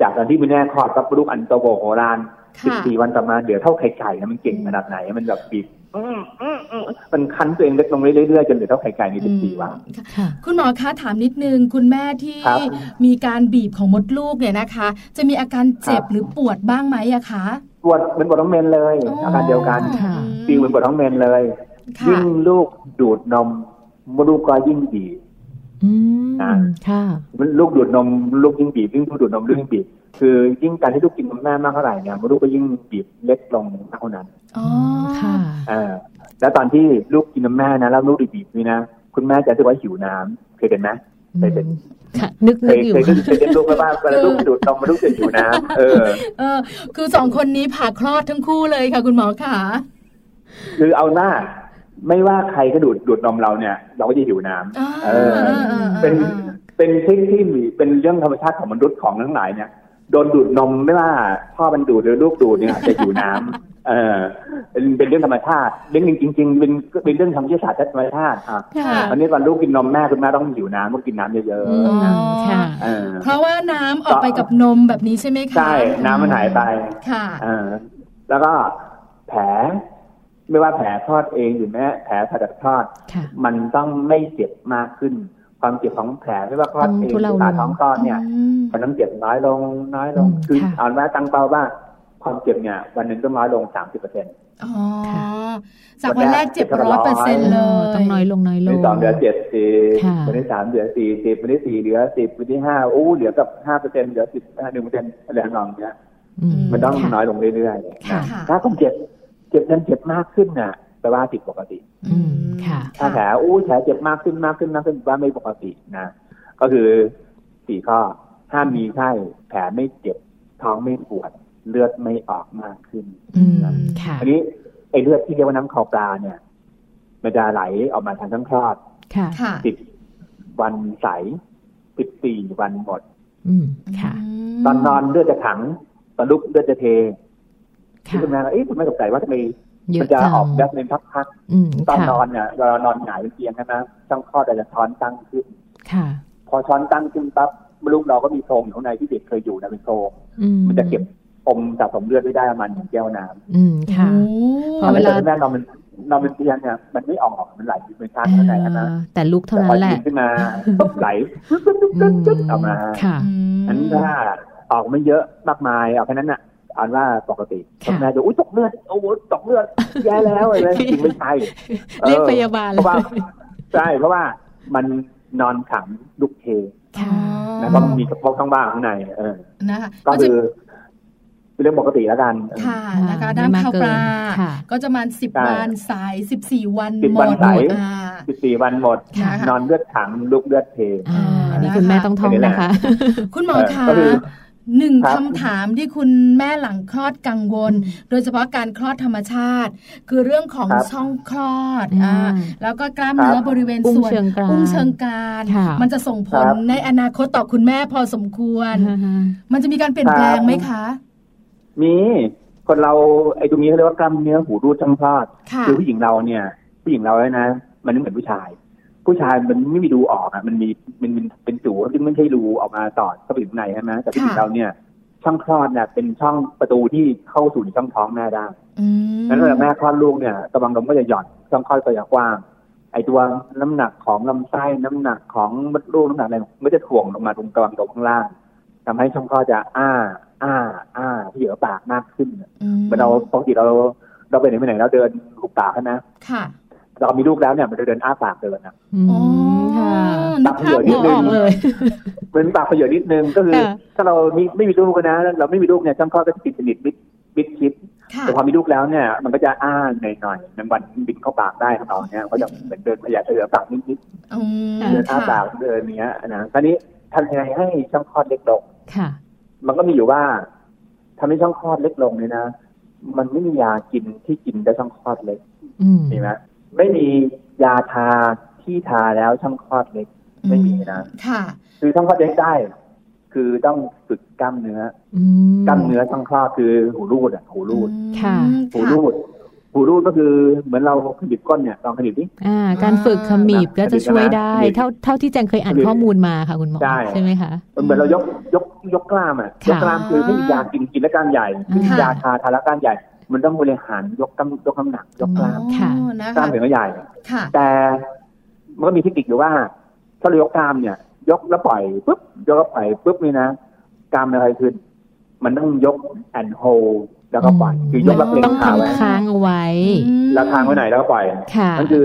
จากตอนที่คุณแม่คลอดกับลูกอันโตโบโหราน สิบสี่วันต่อมาเหลือเท่าไข่ไก่นะมันเก่งขนาดไหน มันแบบบีบมันคันตัวเองเล็กลงเรื่อยๆจนเหลือเท่าไข่ไก่ในสิบสี่วันคุณหมอคะถามนิดนึง คุณแม่ที่มีการบีบของมดลูกเนี่ยนะคะ จะมีอาการเจ็บหรือปวดบ้างไหมอะคะปวดเหมือนปวดท้องเมนเลย อาการเดียวกันฟีลเหมือนปวดท้องเมนเลยยิ่งลูกดูดนมมดลูกก็ยิ่งบีบนะค่ะลูกดูดนมลูกยิ่งบีบยิ่งดูดนมลูกยิ่งบีบ คือยิ่งการที่ลูกกินนมแม่มากเท่าไหร่เนี่ยมดลูกก็ยิ่งบีบเล็กลงมากเท่านั้นอ๋อค่ะอ่าแล้วตอนที่ลูกกินนมแม่นะแล้วลูกบีบนี่นะคุณแม่จะรู้สึกว่าหิวน้ำเคยเป็นไหมเคยเป็นนึกนึกอยู่เคยเคยเลี้ยงลูกมาบ้างเวลาลูกดูดนมมาลูกจะหิวน้ำเออ เออ คือสองคนนี้ผ่าคลอดทั้งคู่เลยค่ะ คุณหมอค่ะคือเอาหน้า ไม่ว่าใครก็ดูดดูดนมเราเนี่ย เราก็จะหิวน้ำเออ เป็นเป็นที่ที่มีเป็นเรื่องธรรมชาติของมนุษย์ของทั้งหลายเนี่ย โดนดูดนมไม่ว่าพ่อมันดูดหรือลูกดูดเนี่ยจะหิวน้ำเออเป็นเป็นเรื่องธรรมชาติเรื่องจริงจริงเป็นเป็นเรื่องธรรมชาติธรรมชาติอะอันนี้ตอนลูกกินนมแม่คุณแม่ต้องหิวน้ำต้องกินน้ำเยอะๆค่ะเพราะว่าน้ำออกไปกับนมแบบนี้ใช่ไหมคะใช่น้ำมันหายไปค่ะเออแล้วก็แผลไม่ว่าแผลทอดเองหรือแม้แผลผ่าตัดทอด มันต้องไม่เจ็บมากขึ้น ความเจ็บของแผลไม่ว่าคลอดเองหรือผ่าท้องคลอดเนี่ยมันต้องเจ็บน้อยลงน้อยลงคือเอาว่าตั้งเป้าว่าความเจ็บเนี่ยวันหนึ่งต้องน้อยลงสามสิบเปอร์เซ็นต์อ๋อจากวันแรกเจ็บร้อยเปอร์เซ็นต์เลยต้องน้อยลงน้อยลงวันที่สองเหลือเจ็ดสิบวันที่สามเหลือสี่สิบวันที่สี่เหลือสิบวันที่ห้าอู้เหลือกับห้าเปอร์เซ็นต์เหลือสิบหนึ่งเปอร์เซ็นต์อะไรนองเนี้ยมันต้องน้อยลงเรื่อยๆถ้าความเจ็บเจ็บนั้นเจ็บมากขึ้นน่ะแป ลว่าผิดปกติอืมค่ะถ้าแผลอู้แผลเจ็บมากขึ้นมากขึ้นมากขึ้นว่าไม่ปกตินะก็คือสี่ข้อห้ามมีไข้แผลไม่เจ็บท้องไม่ปวด เลือดไม่ออกมากขึ้นนะอันนี้ไอ้เลือดที่เรียกว่าน้ำคอปลาเนี่ย มันจะไหลออกมาทางช่องคลอดสิบวันใสสิบสี่วันหมดอืมค่ะตอนนอนเลือดจะถังตอนลุกเลือดจะเทที่คุณแม่เอ๊ะคุณแม่ตกใจว่าทำไม มันจะออกแบบเป็นพักๆตอนนอนเนี่ยเวลานอนหงายเป็นเตียงนะช่องคลอดจะช้อนตั้งขึ้นพอช้อนตั้งขึ้นปั๊บลูกเราก็มีโพรงอยู่ข้างในที่เด็กเคยอยู่นะเป็นโพรงมันจะเก็บอมสะสมเลือดไว้ได้ประมาณหนึ่งแก้วน้ำอืมค่ะพอเวลาแม่นอนมันนอนเป็นเตียงเนี่ยมันไม่ออกมันไหลเป็นชาข้างในนะแต่ลุกเท่านั้นแหละขึ้นมาไหลออกมาค่ะอันถ้าออกไม่เยอะมากมายเอาแค่นั้นน่ะ อันว่าปกติแม่จะอุ้ยตกเลือดโอ้ตกเลือดแย่แล้วอะไรจริงไม่ใช่เรียกพยาบาลเพราะว่าใช่เพราะว่ามันนอนขังลุกเทนะก็มีกระเพาะข้างบ้างข้างใน เออนะคะก็คือเป็นเรื่องปกติแล้วกัน ค่ะนะคะน้ำข้าวปลา ก็จะมาสิบวันสายสิบสี่วันหมดสิบสี่วันหมด นอนเลือดถังลุกเลือดเทอันนี้คุณแม่ต้องท่องนะคะ คุณหมอคะ หนึ่งคำถามที่คุณแม่หลังคลอดกังวล โดยเฉพาะการคลอดธรรมชาติ คือเรื่องของช่องคลอดอ่าแล้วก็กล้ามเนื้อบริเวณส่วนอุ้งเชิงกรานมันจะส่งผลในอนาคตต่อคุณแม่พอสมควร มันจะมีการเปลี่ยนแปลงไหมคะ มีคนเราไอ้ตรงนี้เขาเรียกว่ากล้ามเนื้อหูรูดช่องคลอดคือผู้หญิงเราเนี่ย ผู้หญิงเราเนี่ยนะ มันไม่เหมือนผู้ชาย ผู้ชายมันไม่มีรูออกอะมันมีมันเป็นจูซึ่งไม่ใช่รูออกมาต่อเข้าไปถึงในใช่ไหมแต่ที่เราเนี่ย ช่องคลอดเนี่ยเป็นช่องประตูที่เข้าสู่ช่องท้องแม่ได้นั้นเวลาแม่คลอดลูกเนี่ยกำลังลมก็จะหย่อนช่องคลอดก็จะกว้าง ไอตัวน้ำหนักของลำไส้น้ำหนักของมดลูกน้ำหนักอะไรมันจะถ่วงลงมาตรงกลางตรงข้างล่างทำให้ช่องคลอดจะอ้า อ้า อ้าที่เหยือปากมากขึ้นเมื่อเราปกติเราเราไปไหนไปไหนแล้วเดินหุบปากใช่ไหมค่ะ เรามีลูกแล้วเนี่ยมันจะเดินอ้าปากเดินนะอ๋อปากเผยนิดนึงเป็นปากเผยนิดนึงก็คือ ถ้าเราไม่ไม่มีลูกนะ เราไม่มีลูกเนี่ยช่องคลอดก็จะปิดสนิทมิดมิดชิดแต่พอมีลูกแล้วเนี่ย มันก็จะอ้าหน่อยๆมันวันบินเข้าปากได้ตอนเนี้ยก็จะเหมือนเดินพยายามเดินปากนิดๆเดินอ้าปากเดินเนี้ยนะคราวนี้ทำยังไงให้ช่องคลอดเล็กลงค่ะมันก็มีอยู่ว่าทำให้ช่องคลอดเล็กลงเนี่ยนะมันไม่มียากินที่กินได้ช่องคลอดเล็กเห็นไหม ไม่มียาทาที่ทาแล้วช่องคลอดเล็กไม่มีนะค่ะ คือช่องคลอดเล็กได้ คือต้องฝึกกล้ามเนื้อกล้ามเนื้อช่องคลอดคือหูรูดอะหูรูดค่ะหูรูดหูรูดก็คือเหมือนเราขมิบก้นเนี่ยลองขมิบดิอ่า การฝึกขมิบก็จะช่วยได้ เท่าเท่าที่แจงเคยอ่านข้อมูลมาค่ะคุณหมอใช่ไหมคะเหมือนเรายกยกยกกล้ามอะยกกล้ามคือไม่มียากินกินแล้วกล้ามใหญ่ไม่มียาทาทาแล้วกล้ามใหญ่ มันต้องบริหารยกกำยกน้ำหนักยกกล้ามกล้ามถึงก็ใหญ่แต่มันก็มีเทคนิคอยู่ว่า ถ้าเรายกกล้ามเนี่ย ยกแล้วปล่อยปุ๊บยกแล้วปล่อยปุ๊บนี่นะกล้ามอะไรขึ้น มันต้องยกแอนโฮแล้วก็ปล่อยคือยกแล้วเล็งขาไว้ค้างเอาไว้แล้วค้างไว้ไหนแล้วก็ปล่อยนั่นคือ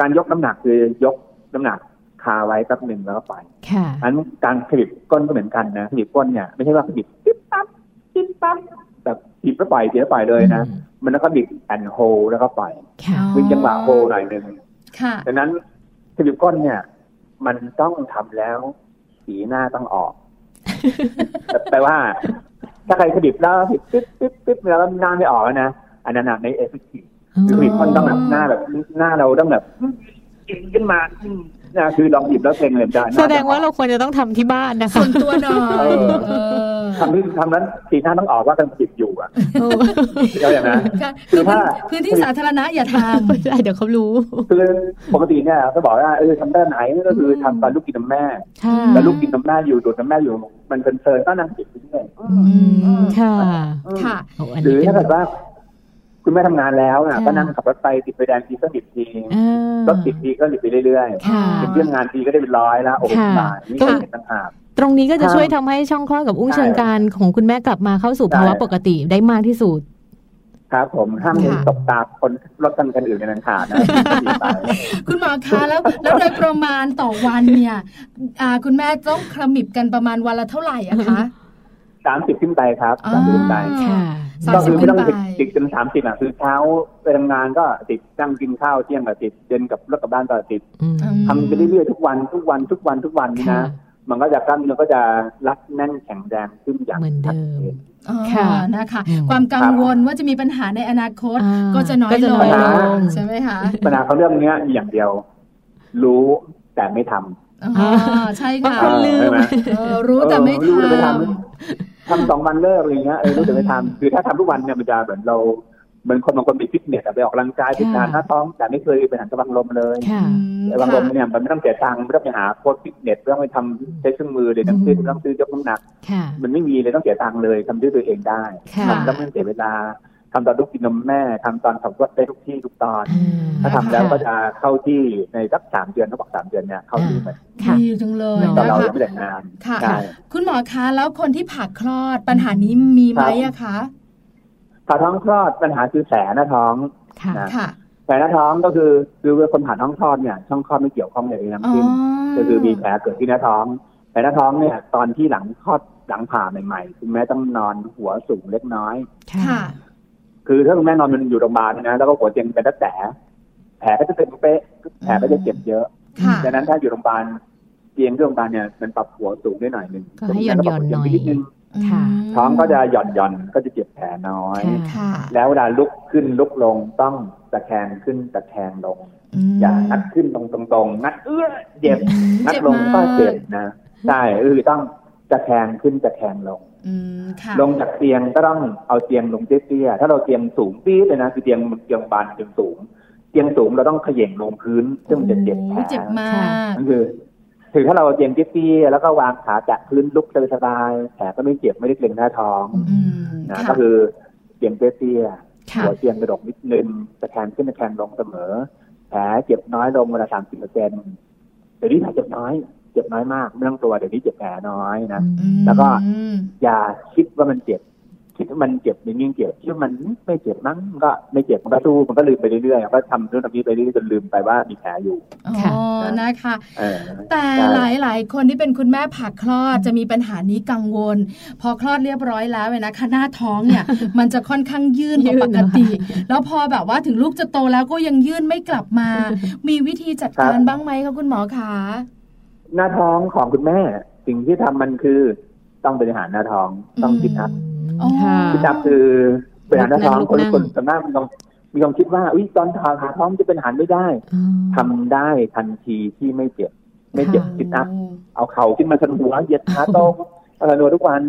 การยกน้ำหนักคือยกน้ำหนักคาไว้แป๊บหนึ่งแล้วก็ปล่อยอันการขยิบก้นก็เหมือนกันนะขยิบก้นเนี่ยไม่ใช่ว่าขยิบปิ๊บปั๊บปิ๊บปั๊บ แบบขยิบแล้วปล่อยขยิบแล้วปล่อยเลยนะ มันแล้วก็บิดแอนโฮแล้วก็ปล่อยวิ่งจังหวะโฮหน่อยหนึ่งดังนั้นขยิบก้นเนี่ย มันต้องทำแล้วสีหน้าต้องออกแปลว่าถ้าใครขดิบแล้วผิดปิ๊บปิ๊บปิ๊บแล้วหน้าไม่ออกนะอันนั้นในเอฟเฟกติคือผิดมันต้องแบบหน้าแบบหน้าเราต้องแบบกินขึ้นมา นะคือลองหยิบแล้วเพลงเลยได้แสดงว่าเราควรจะต้องทำที่บ้านนะคะส่วนตัวหน่อยทำที่ทำนั้นสีหน้าต้องออกว่ากำลังจิบอยู่อะเอาอย่างนั้นคือถ้าพื้นที่สาธารณะอย่าทำไม่ได้เดี๋ยวเขารู้คือปกติเนี่ยเขาบอกว่าเออทำได้ไหนก็คือทำตอนลูกกินน้ำแม่แล้วลูกกินน้ำแม่อยู่ดูดน้ำแม่อยู่มันเพลินๆก็นั่งจิบไปเรื่อยค่ะ ค่ะหรือถ้าเกิดว่า คุณแม่ทำงานแล้วน่ะก็นั่งขับรถไปติดไฟแดงทีก็ติดทีรถติดทีก็ติดไปเรื่อยๆเป็นเรื่องงานทีก็ได้เป็นร้อยแล้วโอ้โหตายนี่ก็เป็นต่างหากตรงนี้ก็จะช่วยทำให้ช่องคลอดกับอุ้งเชิงการของคุณแม่กลับมาเข้าสู่ภาวะปกติได้มากที่สุดครับผมห้ามตกตาคนรถกันกันอื่นในนั้นขาดนะคุณหมอคะแล้วแล้วโดยประมาณต่อวันเนี่ยคุณแม่ต้องคลมิบกันประมาณวันละเท่าไหร่อะคะ สามสิบขึ้นไปครับสามสิบขึ้นไปก็คือไม่ต้องติดจนสามสิบอะคือเช้าไปทำงานก็ติดนั่งกินข้าวเที่ยงก็ติดเย็นกับรถกลับบ้านก็ติดทำไปเรื่อยๆทุกวันทุกวันทุกวันทุกวันนี่นะมันก็จะกล้ามเนื้อก็จะรัดแน่นแข็งแรงขึ้นอย่างชัดเจนค่ะนะคะ ความกังวลว่าจะมีปัญหาในอนาคตก็จะน้อยลงใช่ไหมคะปัญหาเขาเรื่องนี้มีอย่างเดียว รู้แต่ไม่ทำอ๋อใช่ค่ะรู้แต่ไม่ทำ ทำสองวันเลิกอะไรเงี้ยเออรู้แต่ไม่ทำคือถ้าทำทุกวันเนี่ยมันจะเหมือนเราเหมือนคนบางคนไปฟิตเนสไปออกกำลังกายไปทานหน้าท้อง แต่ไม่เคยไปหันกระบังลมเลยกระบังลมเนี่ยมันไม่ต้องเสียตังค์ไม่ต้องไปหาโค้ชฟิตเนสไม่ต้องไปทำใช้เครื่องมือเลยต้องซื้อต้องซื้อยกน้ำหนัก มันไม่มีเลยต้องเสียตังค์เลยทำด้วยตัวเองได้ทำแล้วไม่เสียเวลา ทำตอนลูกกินนมแม่ทำตอนขับรถได้ทุกที่ทุกตอน ถ้าทำแล้วก็จะเข้าที่ในสักสามเดือนเขาบอกสามเดือนเนี่ยเข้าที่เหมือนดีจังเลยตอนเรายังไม่แต่งงานค่ะ คุณหมอคะแล้วคนที่ผ่าคลอดปัญหานี้มีไหมอะคะผ่าท้องคลอดปัญหาคือแผลหน้าท้องค่ะแผลหน้าท้องก็คือคือเวลาคนผ่าท้องคลอดเนี่ยช่องคลอดไม่เกี่ยวข้องเลยน้ำขึ้นก็คือมีแผลเกิดที่หน้าท้องแผลหน้าท้องเนี่ยตอนที่หลังคลอดหลังผ่าใหม่ๆคุณแม่ต้องนอนหัวสูงเล็กน้อย ค่ะ คือถ้าคุณแม่นอนมันอยู่โรงพยาบาลนะแล้วก็หัวเตียงเป็นตั้งแต่แผลก็จะเป็นเป๊ะแผลก็จะเจ็บเยอะดังนั้นถ้าอยู่โรงพยาบาลเตียงที่โรงพยาบาลเนี่ยมันปรับหัวสูงได้หน่อยหนึ่งก็ให้หย่อนหย่อนหน่อยท้องก็จะหย่อนหย่อนก็จะเจ็บแผลน้อย แล้วเวลาลุกขึ้นลุกลงต้องตะแคงขึ้นตะแคงลง อย่านัดขึ้นตรงตรงนัดเอื้อเจ็บนัดลงก็เจ็บนะใช่เออต้องตะแคงขึ้นตะแคงลง ลงจากเตียงก็ต้องเอาเตียงลงเตี้ยๆถ้าเราเตียงสูงปี๊ดเลยนะคือเตียงเตียงบานเตียงสูง เตียงสูงเราต้องเขย่งลงพื้น ซึ่งมันจะเจ็บแผลเจ็บมากนั่นคือถือถ้าเราเตียงเตี้ยๆแล้วก็วางขาจากพื้นลุกสบายๆแผลก็ไม่เจ็บไม่ได้เกร็งหน้าท้องนะก็คือเตียงเตี้ยๆหัวเตียงกระดกนิดนึงตะแคงขึ้นตะแคงลงเสมอแผลเจ็บน้อยลงเวลาสามสิบเปอร์เซ็นต์แต่นี่แผลเจ็บน้อย เจ็บน้อยมากไม่ต้องตัวเดี๋ยวนี้เจ็บแผลน้อยนะแล้วก็อย่าคิดว่ามันเจ็บคิดว่ามันเจ็บมันยิ่งเจ็บคิดว่ามันไม่เจ็บมั้งก็ไม่เจ็บมันก็สู้มันก็ลืมไปเรื่อยๆก็ทำเรื่องนี้ไปเรื่อยๆจนลืมไปว่ามีแผลอยู่อ๋อนะคะ แต่หลายหลายคนที่เป็นคุณแม่ผ่าคลอดจะมีปัญหานี้กังวล พอคลอดเรียบร้อยแล้วเนะคะหน้าท้องเนี่ย มันจะค่อนข้างยื่นกว่าปกติ แล้วพอแบบว่าถึงลูกจะโตแล้วก็ยังยื่นไม่กลับมา มีวิธีจัดการบ้างไหมคะคุณหมอคะ หน้าท้องของคุณแม่ สิ่งที่ทำมันคือต้องบริหารหน้าท้องต้องคิดอัพคิดอัพคือบริหารหน้าท้องคนคนส่วนมากมีความมีความคิดว่าอุ้ยตอนทาหาท้องจะเป็นหารไม่ได้ทำได้ทันทีที่ไม่เจ็บ ไม่เจ็บคิดอัพเอาเข่าขึ้นมาสนุหัวเหยียดขาตรงอะไรนัวทุกวัน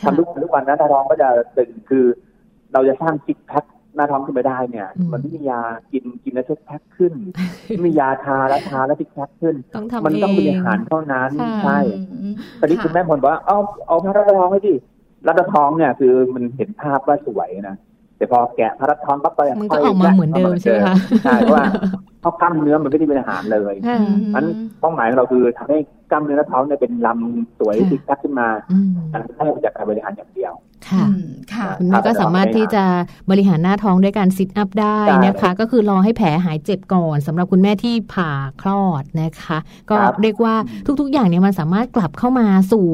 ทำทุกวันทุกวันนะหน้าท้องก็จะเป็นคือ เราจะสร้างซิกแพค หน้าท้องขึ้นไปได้เนี่ย มันไม่มียากินกินแล้วซิกแพคขึ้นไม่มียาทาแล้วทาแล้วซิกแพคขึ้น มันต้องบริหารเท่านั้นใช่ตอนนี้คุณแม่พลบอกว่าเอาเอาพระราชท้องให้ดิรัตท้องเนี่ยคือมันเห็นภาพว่าสวยนะแต่พอแกะพระรัตท้องปั๊บไปมันก็ออกมาเหมือนเดิมใช่ไหมคะใช่เพราะว่า เพราะกล้ามเนื้อมันไม่ได้เป็นอาหารเลยมันเป้าหมายของเราคือทำให้กล้ามเนื้อท้องเนี่ยเป็นลำสวยติดกักขึ้นมาอันนี้ให้จากการบริหารอย่างเดียวค่ะค่ะคุณแม่ก็สามารถที่จะบริหารหน้าท้องด้วยการซิทอัพได้นะคะ ก็คือรอให้แผลหายเจ็บก่อนสำหรับคุณแม่ที่ผ่าคลอดนะคะ ก็เรียกว่าทุกๆ อย่างเนี่ยมันสามารถกลับเข้ามาสู่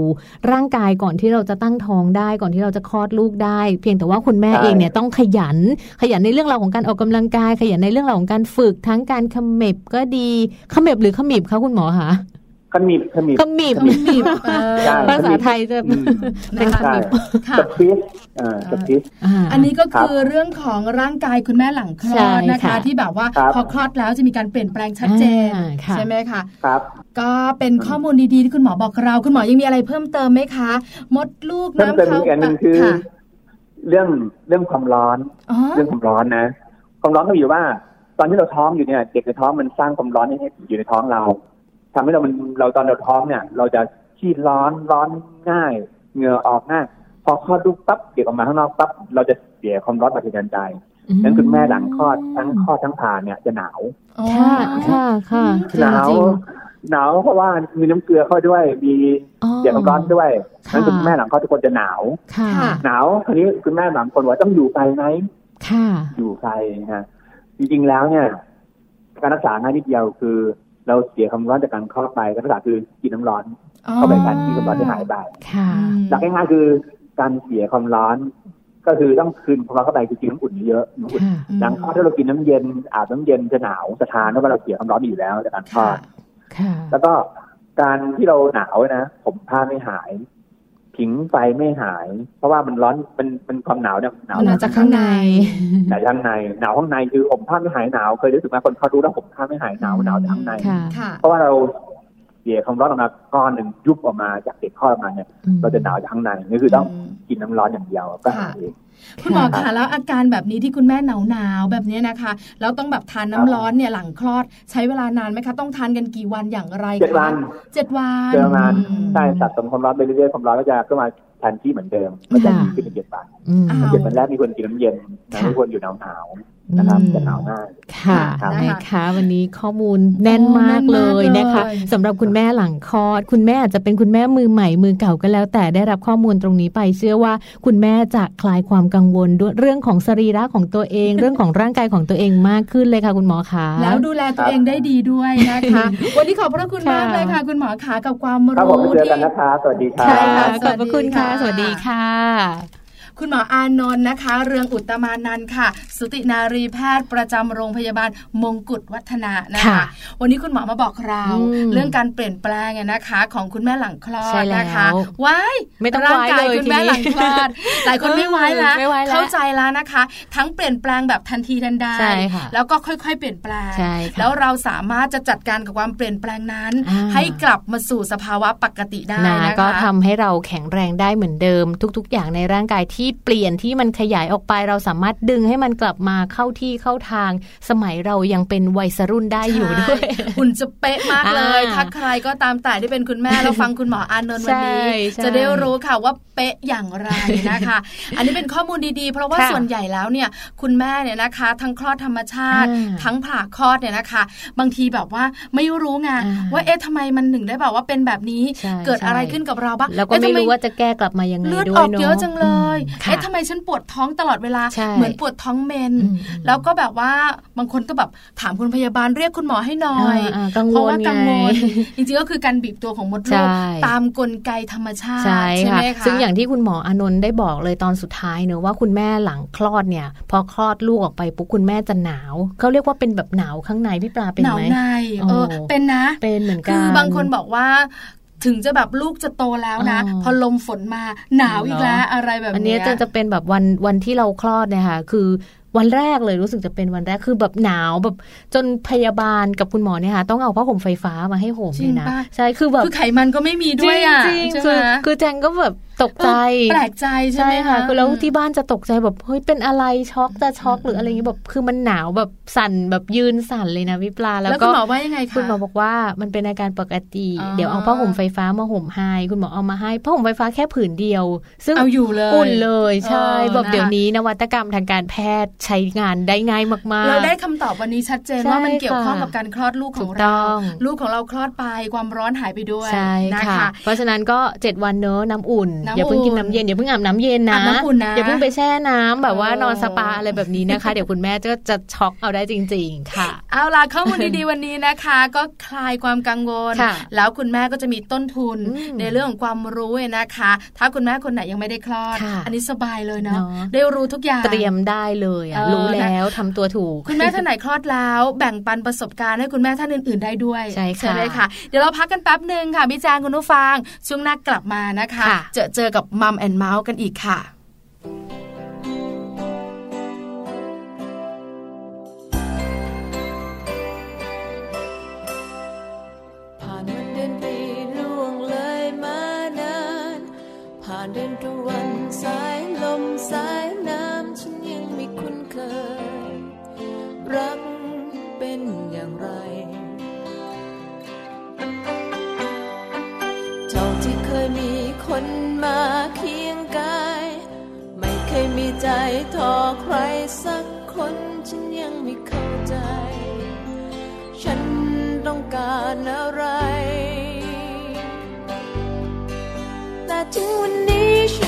ร่างกายก่อนที่เราจะตั้งท้องได้ก่อนที่เราจะคลอดลูกได้ เพียงแต่ว่าคุณแม่เองเนี่ยต้องขยัน ขยันในเรื่องราวของการออกกำลังกาย ขยันในเรื่องราวของการฝึกทั้งการขมิบก็ดีขมิบหรือขมิบคะคุณหมอคะขมิบขมิบขมิบขมิบภาษาไทยจะเป็นขมิบสปิสสปิสอันนี้ก็คือเรื่องของร่างกายคุณแม่หลังคลอดนะคะ ที่แบบว่าพอคลอดแล้วจะมีการเปลี่ยนแปลงชัดเจนใช่ไหมคะครับก็เป็นข้อมูลดีๆที่คุณหมอบอกเรา คุณหมอยังมีอะไรเพิ่มเติมไหมคะ มดลูกน้ำเข้าปากค่ะเรื่องเรื่องความร้อน เรื่องความร้อนนะ ความร้อนก็อยู่ว่า ตอนที่เราท้องอยู่เนี่ย เด็กในท้องมันสร้างความร้อนให้อยู่ในท้องเราทำให้เรามันเราตอนเราท้องเนี่ย เราจะขี้ร้อนร้อนง่ายเหงื่อออกง่ายพอคลอดลูกปั๊บเก็บออกมาข้างนอกปั๊บเราจะเสียความร้อนปฏิกิริยาใจนั้นคุณแม่หลังคลอดทั้งคลอดทั้งผ่าเนี่ยจะหนาวค่ะค่ะค่ะหนาวหนาวเพราะว่ามีน้ำเกลือเข้าด้วยมีเสียงร้อนด้วยนั้นคุณแม่หลังคลอดทุกคนจะหนาวหนาวคราวนี้คุณแม่หลังคนว่าต้องอยู่ไปไหมอยู่ไปนะ จริงๆแล้วเนี่ย การรักษาง่ายนิดเดียวคือ เราเสียความร้อนจากการเข้าไปก็คือกินน้ำร้อน เข้าไปการที่ความร้อนที่หายไปหลักง่ายๆคือการเสียความร้อน ก็คือต้องคืนความร้อนเข้าไปคือกินน้ำอุ่นเยอะน้ำอุ่นหลังคลอดถ้าเรากินน้ำเย็นอาบน้ำเย็นจะหนาวสะทานเพราะว่าเราเสียความร้อนอยู่แล้วจากการคลอดแล้วก็การที่เราหนาวนะ ผมผ้าไม่หาย ผิงไฟไม่หาย เพราะว่ามันร้อนมันมันความหนาวเนี่ยหนาวจากข้างในหนาวข้างในหนาวข้างในคือผมผ้าไม่หายหนาวเคยรู้สึกไหมคนเขารู้แล้วผมผ้าไม่หายหนาวหนาวจากข้างในเพราะว่าเราเสียความร้อนออกมาก้อนหนึ่งยุบออกมาจากเด็กข้อมาเนี่ยเราจะหนาวจากข้างในนี่คือต้องกินน้ำร้อนอย่างเดียวก็หายเอง คุณหมอคะแล้วอาการแบบนี้ที่คุณแม่หนาวหนาวแบบนี้นะคะแล้วต้องแบบทานน้าร้อนเนี่ยหลังคลอดใช้เวลานานไหมคะ ต้องทานกันกี่วันอย่างไรเจ็ดวันเจ็ดวันเจ็ดวันใช่สะสมความร้อนไปเรื่อยๆความร้อนก็จะก็มาแทนที่เหมือนเดิมก็จะขึ้นเป็นเจ็ดวันเจ็ดวันแรกมีคนกินน้ำเย็นมีคนอยู่หนาวหนาว นะครับจะหนาวง่ายค่ะนะคะวันนี้ข้อมูลแน่นมากเลยนะคะสำหรับคุณแม่หลังคลอด คุณแม่อาจจะเป็นคุณแม่มือใหม่มือเก่าก็แล้ว แต่ได้รับข้อมูลตรงนี้ไป เชื่อว่าคุณแม่จะคลายความกังวลด้วยเรื่องของสรีระของตัวเอง เรื่องของร่างกายของตัวเองมากขึ้นเลยค่ะ คุณหมอคะแล้วดูแลตัวเองได้ดีด้วยนะคะ วันนี้ขอบพระคุณมากเลยค่ะ คุณหมอคะกับความรู้ที่เจอกันนะคะสวัสดีค่ะขอบพระคุณค่ะ สวัสดีค่ะ คุณหมออานนท์นะคะ เรืองอุตมานันค่ะ สุตินารีแพทย์ประจำโรงพยาบาลมงกุฎวัฒนะนะคะ วันนี้คุณหมอมาบอกเราเรื่องการเปลี่ยนแปลงนะคะ ของคุณแม่หลังคลอดนะคะว้ายไม่ต้องร่างกายคุณแม่หลังคลอดหลายคนไม่ไว้แล้วเข้าใจแล้วนะคะ ทั้งเปลี่ยนแปลงแบบทันทีทันใดแล้วก็ค่อยๆ เปลี่ยนแปลง แล้วเราสามารถจะจัดการกับความเปลี่ยนแปลงนั้น ให้กลับมาสู่สภาวะปกติได้นะคะก็ทำให้เราแข็งแรงได้เหมือนเดิมทุก ๆ อย่างในร่างกายที่เปลี่ยนที่มันขยายออกไป เราสามารถดึงให้มันกลับมาเข้าที่เข้าทาง สมัยเรายังเป็นวัยรุ่นได้อยู่ด้วยหุ่นจะเป๊ะมากเลยถ้าใครก็ตามแต่ที่เป็นคุณแม่เราฟังคุณหมออานนท์วันนี้ จะได้รู้ค่ะว่า เป๊ะอย่างไรนะคะ อันนี้เป็นข้อมูลดีๆ เพราะว่าส่วนใหญ่แล้วเนี่ยคุณแม่เนี่ยนะคะ ทั้งคลอดธรรมชาติ ทั้งผ่าคลอดเนี่ยนะคะ บางทีแบบว่าไม่รู้ไงว่าเอ๊ะทำไมมันถึงได้แบบว่าเป็นแบบนี้เกิดอะไรขึ้นกับเราบ้างแล้วก็ไม่รู้ว่าจะแก้กลับมายังไงด้วยเลือดออกเยอะจังเลยเอ๊ะทำไมฉันปวดท้องตลอดเวลาเหมือนปวดท้องเมน แล้วก็แบบว่าบางคนก็แบบถามคุณพยาบาลเรียกคุณหมอให้หน่อยเพราะว่ากังวลจริงๆก็คือการบีบตัวของมดลูกตามกลไกธรรมชาติใช่ไหมคะซึ่งอย่างที่คุณหมออนนท์ได้บอกเลยตอนสุดท้ายเนอะว่าคุณแม่หลังคลอดเนี่ย พอคลอดลูกออกไปปุ๊บคุณแม่จะหนาวเขาเรียกว่าเป็นแบบหนาวข้างในพี่ปลาเป็นไหมหนาวในเออเป็นนะ เป็นเหมือนกันคือบางคนบอกว่าถึงจะแบบลูกจะโตแล้วนะพอลมฝนมาหนาวอีกแล้วอะไรแบบนี้อันนี้จะจะเป็นแบบวันวันที่เราคลอดเนี่ยค่ะคือวันแรกเลยรู้สึกจะเป็นวันแรกคือแบบหนาวแบบจนพยาบาลกับคุณหมอเนี่ยค่ะต้องเอาผ้าห่มไฟฟ้ามาให้ห่มเลยนะใช่คือแบบคือไขมันก็ไม่มีด้วยอะจริงคือคือแจงก็แบบตกใจแปลกใจใช่ไหมคะคือแล้วที่บ้านจะตกใจแบบเฮ้ยเป็นอะไรช็อกจะช็อกหรืออะไรอย่างเงี้ยแบบคือมันหนาวแบบสั่นแบบยืนสั่นเลยนะวิปลาแล้วก็คุณหมอว่ายังไงคะคุณหมอบอกว่ามันเป็นอาการปกติ เดี๋ยวเอาผ้าห่มไฟฟ้ามาห่มให้คุณหมอเอามาให้ผ้าห่มไฟฟ้าแค่ผืนเดียว ซึ่งเอาอยู่เลยอุ่นเลยใช่แบบเดี๋ยวนี้นวัตกรรมทางการแพทย์ใช้งานได้ง่ายมากๆ เราได้คำตอบวันนี้ชัดเจนว่ามันเกี่ยวข้องกับการคลอดลูกของเรา ลูกของเราคลอดไปความร้อนหายไปด้วยนะคะเพราะฉะนั้นก็ 7 วันเนอะน้ำอุ่นอย่าเพิ่งกินน้ำเย็นอย่าเพิ่งอาบน้ำเย็นนะอย่าเพิ่งไปแช่น้ำแบบว่านอนสปาอะไรแบบนี้นะคะ เดี๋ยวคุณแม่ก็จะช็อกเอาได้จริง ๆ ค่ะ เอาล่ะข้อมูลดีๆวันนี้นะคะ ก็คลายความกังวล แล้วคุณแม่ก็จะมีต้นทุนในเรื่องของความรู้นะคะ ถ้าคุณแม่คนไหนยังไม่ได้คลอด อันนี้สบายเลยเนาะได้รู้ทุกอย่างเตรียมได้เลยรู้แล้วทำตัวถูก คุณแม่ท่านไหนคลอดแล้ว แบ่งปันประสบการณ์ให้คุณแม่ท่านอื่น ๆได้ด้วยใช่ไหมคะเดี๋ยวเราพักกันแป๊บหนึ่งค่ะพี่แจงคุณผู้ฟังช่วงหน้ากลับมานะคะเจอเจอกับมัมแอนเมาส์กันอีกค่ะ เคียงกาย ไม่เคยมีใจทอใครสักคนฉันยังไม่เข้าใจ ฉันต้องการอะไร แต่ถึงวันนี้ฉัน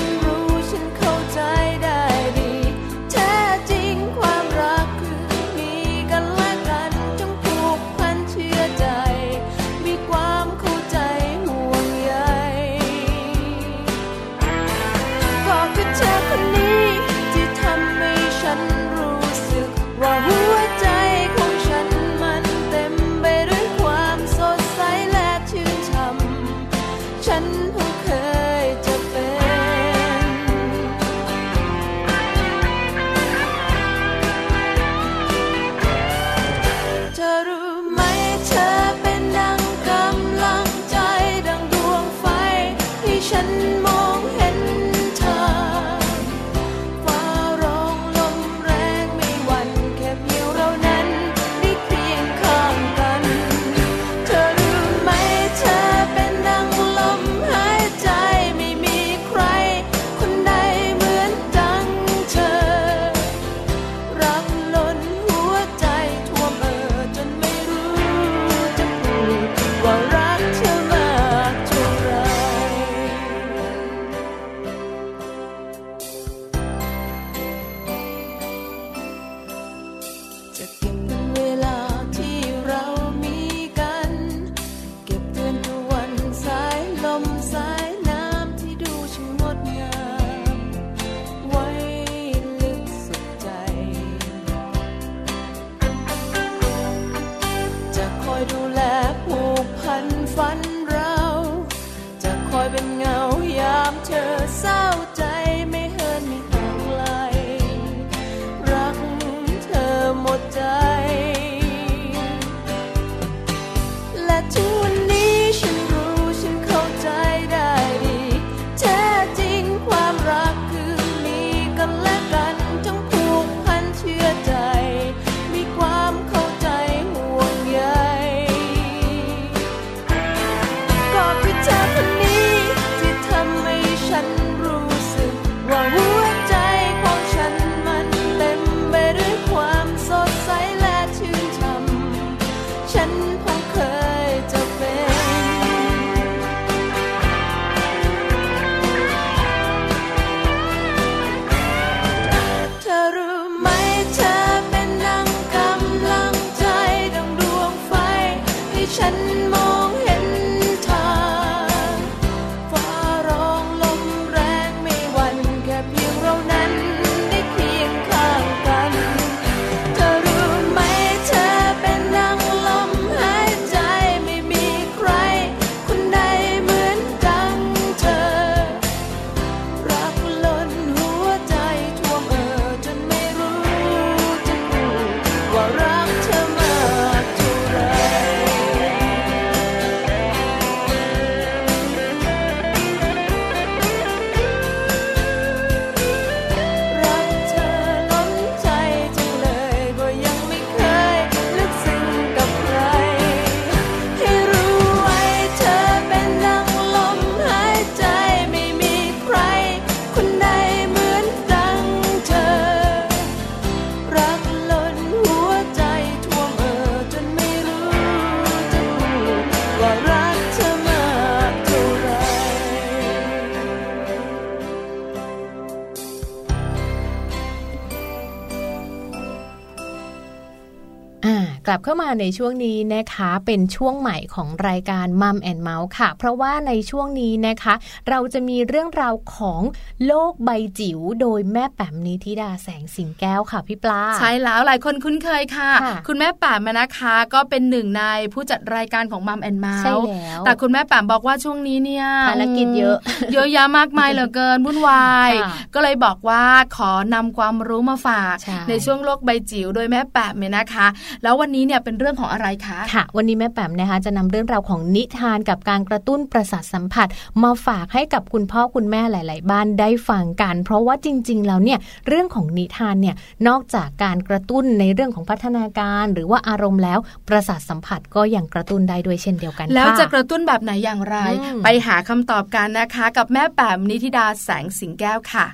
ลับเข้ามาในช่วงนี้นะคะเป็นช่วงใหม่ของรายการมัมแอนเมาส์ค่ะ เพราะว่าในช่วงนี้นะคะ เราจะมีเรื่องราวของโลกใบจิ๋วโดยแม่แป๋มนิธิดาแสงสิงแก้วค่ะพี่ปลาใช่แล้วหลายคนคุ้นเคยค่ะ คุณแม่แป๋มนะคะก็เป็นหนึ่งในผู้จัดรายการของมัมแอนเมาส์ใช่แล้วแต่คุณแม่แป๋มบอกว่าช่วงนี้เนี่ยภารกิจเยอะ เยอะแยะมากมายเหลือเกินวุ่นวายก็เลยบอกว่าขอนำความรู้มาฝาก ในช่วงโลกใบจิ๋วโดยแม่แป๋มเนี่ยนะคะแล้ววันนี้เนี่ยเป็นเรื่องของอะไรคะค่ะ วันนี้แม่แป๋มนะคะจะนำเรื่องราวของนิทานกับการกระตุ้นประสาทสัมผัส มาฝากให้กับคุณพ่อคุณแม่หลาย ๆ บ้านได้ฟังกัน เพราะว่าจริง ๆ แล้วเนี่ยเรื่องของนิทานเนี่ยนอกจากการกระตุ้นในเรื่องของพัฒนาการ หรือว่าอารมณ์แล้วประสาทสัมผัสก็ยังกระตุ้นได้ด้วยเช่นเดียวกันแล้วจะกระตุ้นแบบไหนอย่างไร ไปหาคำตอบกันนะคะ กับแม่แป๋มนิธิดาแสงสิงแก้วค่ะ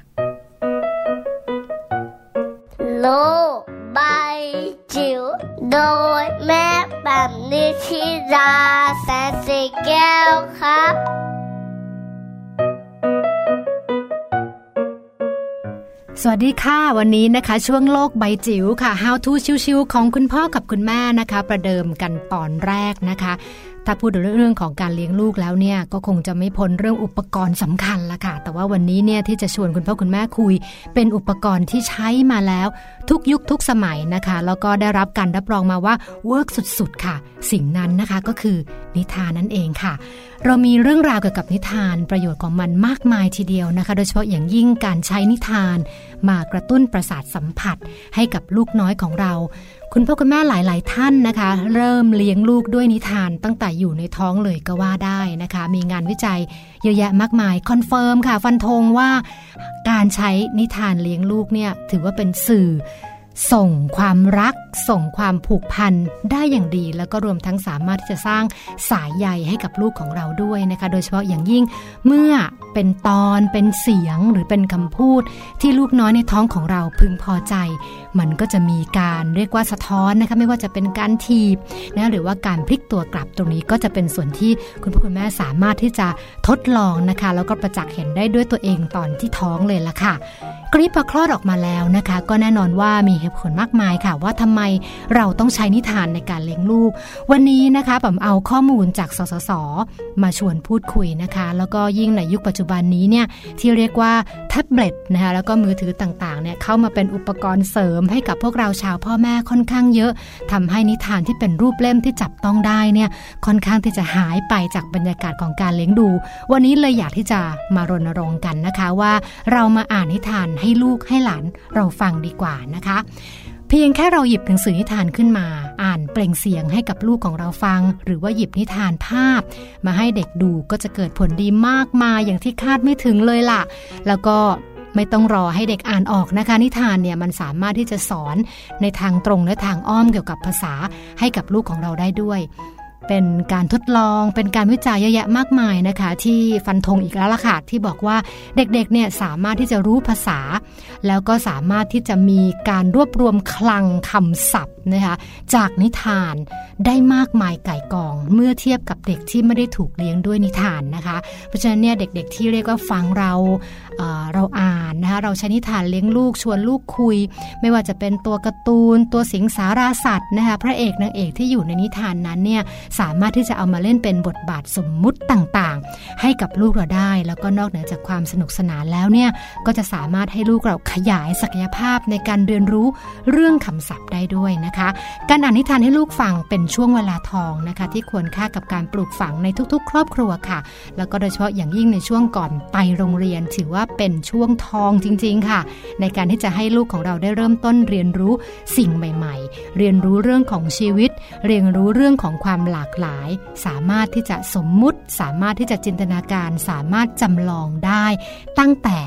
โลบ ใบจิ๋วโดยแม่แบบนิชิราแสนสีแก้วครับสวัสดีค่ะ วันนี้นะคะ ช่วงโลกใบจิ๋วค่ะ How to ชิวๆของคุณพ่อกับคุณแม่นะคะ ประเดิมกันตอนแรกนะคะ ถ้าพูดถึงเรื่องของการเลี้ยงลูกแล้วเนี่ยก็คงจะไม่พ้นเรื่องอุปกรณ์สำคัญละค่ะ แต่ว่าวันนี้เนี่ยที่จะชวนคุณพ่อคุณแม่คุย เป็นอุปกรณ์ที่ใช้มาแล้ว ทุกยุคทุกสมัยนะคะ แล้วก็ได้รับการรับรองมาว่า work สุดๆค่ะ สิ่งนั้นนะคะก็คือนิทานนั่นเองค่ะเรามีเรื่องราวเกี่ยวกับนิทานประโยชน์ของมันมากมายทีเดียวนะคะ โดยเฉพาะอย่างยิ่งการใช้นิทาน มากระตุ้นประสาทสัมผัสให้กับลูกน้อยของเรา คุณพ่อคุณแม่หลาย ๆ ท่านนะคะ เริ่มเลี้ยงลูกด้วยนิทานตั้งแต่อยู่ในท้องเลยก็ว่าได้นะคะ มีงานวิจัยเยอะแยะมากมาย confirm ค่ะ ฟันธงว่าการใช้นิทานเลี้ยงลูกเนี่ยถือว่าเป็นสื่อส่งความรักส่งความผูกพันได้อย่างดี แล้วก็รวมทั้งสามารถที่จะสร้างสายใยให้กับลูกของเราด้วยนะคะ โดยเฉพาะอย่างยิ่งเมื่อเป็นตอนเป็นเสียงหรือเป็นคำพูด ที่ลูกน้อยในท้องของเราพึงพอใจ มันก็จะมีการเรียกว่าสะท้อนนะคะไม่ว่าจะเป็นการทีบนะหรือว่าการพลิกตัวกลับตรงนี้ก็จะเป็นส่วนที่คุณพ่อคุณแม่สามารถที่จะทดลองนะคะ แล้วก็ประจักษ์เห็นได้ด้วยตัวเองตอนที่ท้องเลยละค่ะกริปพอคลอดออกมาแล้วนะคะ ก็แน่นอนว่ามีเหตุผลมากมายค่ะว่าทำไมเราต้องใช้นิทานในการเลี้ยงลูก วันนี้นะคะผมเอาข้อมูลจากสสส มาชวนพูดคุยนะคะ แล้วก็ยิ่งในยุคปัจจุบันนี้เนี่ยที่เรียกว่าแท็บเล็ตนะคะแล้วก็มือถือต่างๆเนี่ยเข้ามาเป็นอุปกรณ์เสริมให้กับพวกเราชาวพ่อแม่ค่อนข้างเยอะทำให้นิทานที่เป็นรูปเล่มที่จับต้องได้เนี่ยค่อนข้างที่จะหายไปจากบรรยากาศของการเลี้ยงดู วันนี้เลยอยากที่จะมารณรงค์กันนะคะว่าเรามาอ่านนิทานให้ลูกให้หลานเราฟังดีกว่านะคะ เพียงแค่เราหยิบหนังสือนิทานขึ้นมา อ่านเปล่งเสียงให้กับลูกของเราฟัง หรือว่าหยิบนิทานภาพ มาให้เด็กดูก็จะเกิดผลดีมากมายอย่างที่คาดไม่ถึงเลยล่ะ แล้วก็ไม่ต้องรอให้เด็กอ่านออกนะคะ นิทานเนี่ยมันสามารถที่จะสอนในทางตรงและทางอ้อมเกี่ยวกับภาษาให้กับลูกของเราได้ด้วย เป็นการทดลอง เป็นการวิจัยเยอะแยะมากมายนะคะ ที่ฟันธงอีกแล้วล่ะค่ะที่บอกว่าเด็กๆเนี่ยสามารถที่จะรู้ภาษา แล้วก็สามารถที่จะมีการรวบรวมคลังคำศัพท์นะคะจากนิทานได้มากมายไก่กอง เมื่อเทียบกับเด็กที่ไม่ได้ถูกเลี้ยงด้วยนิทานนะคะ เพราะฉะนั้นเนี่ยเด็กๆ ที่เรียกว่าฟังเราเราอ่านนะคะเราใช้นิทานเลี้ยงลูกชวนลูกคุย ไม่ว่าจะเป็นตัวการ์ตูน ตัวสิงสาราสัตว์นะคะพระเอกนางเอกที่อยู่ในนิทานนั้นเนี่ยสามารถที่จะเอามาเล่นเป็นบทบาทสมมุติต่างๆ ให้กับลูกเราได้ แล้วก็นอกเหนือจากความสนุกสนานแล้วเนี่ยก็จะสามารถให้ลูกเราขยายศักยภาพในการเรียนรู้เรื่องคำศัพท์ได้ด้วยนะคะ การอ่านนิทานให้ลูกฟังเป็นช่วงเวลาทองนะคะ ที่ควรค่ากับการปลูกฝังในทุกๆ ครอบครัวค่ะ แล้วก็โดยเฉพาะอย่างยิ่งในช่วงก่อนไปโรงเรียน ถือว่าเป็นช่วงทองจริง ๆ ค่ะ ในการที่จะให้ลูกของเราได้เริ่มต้นเรียนรู้สิ่งใหม่ ๆ เรียนรู้เรื่องของชีวิต เรียนรู้เรื่องของความหลากหลาย สามารถที่จะสมมุติ สามารถที่จะจินตนาการ สามารถจำลองได้ ตั้งแต่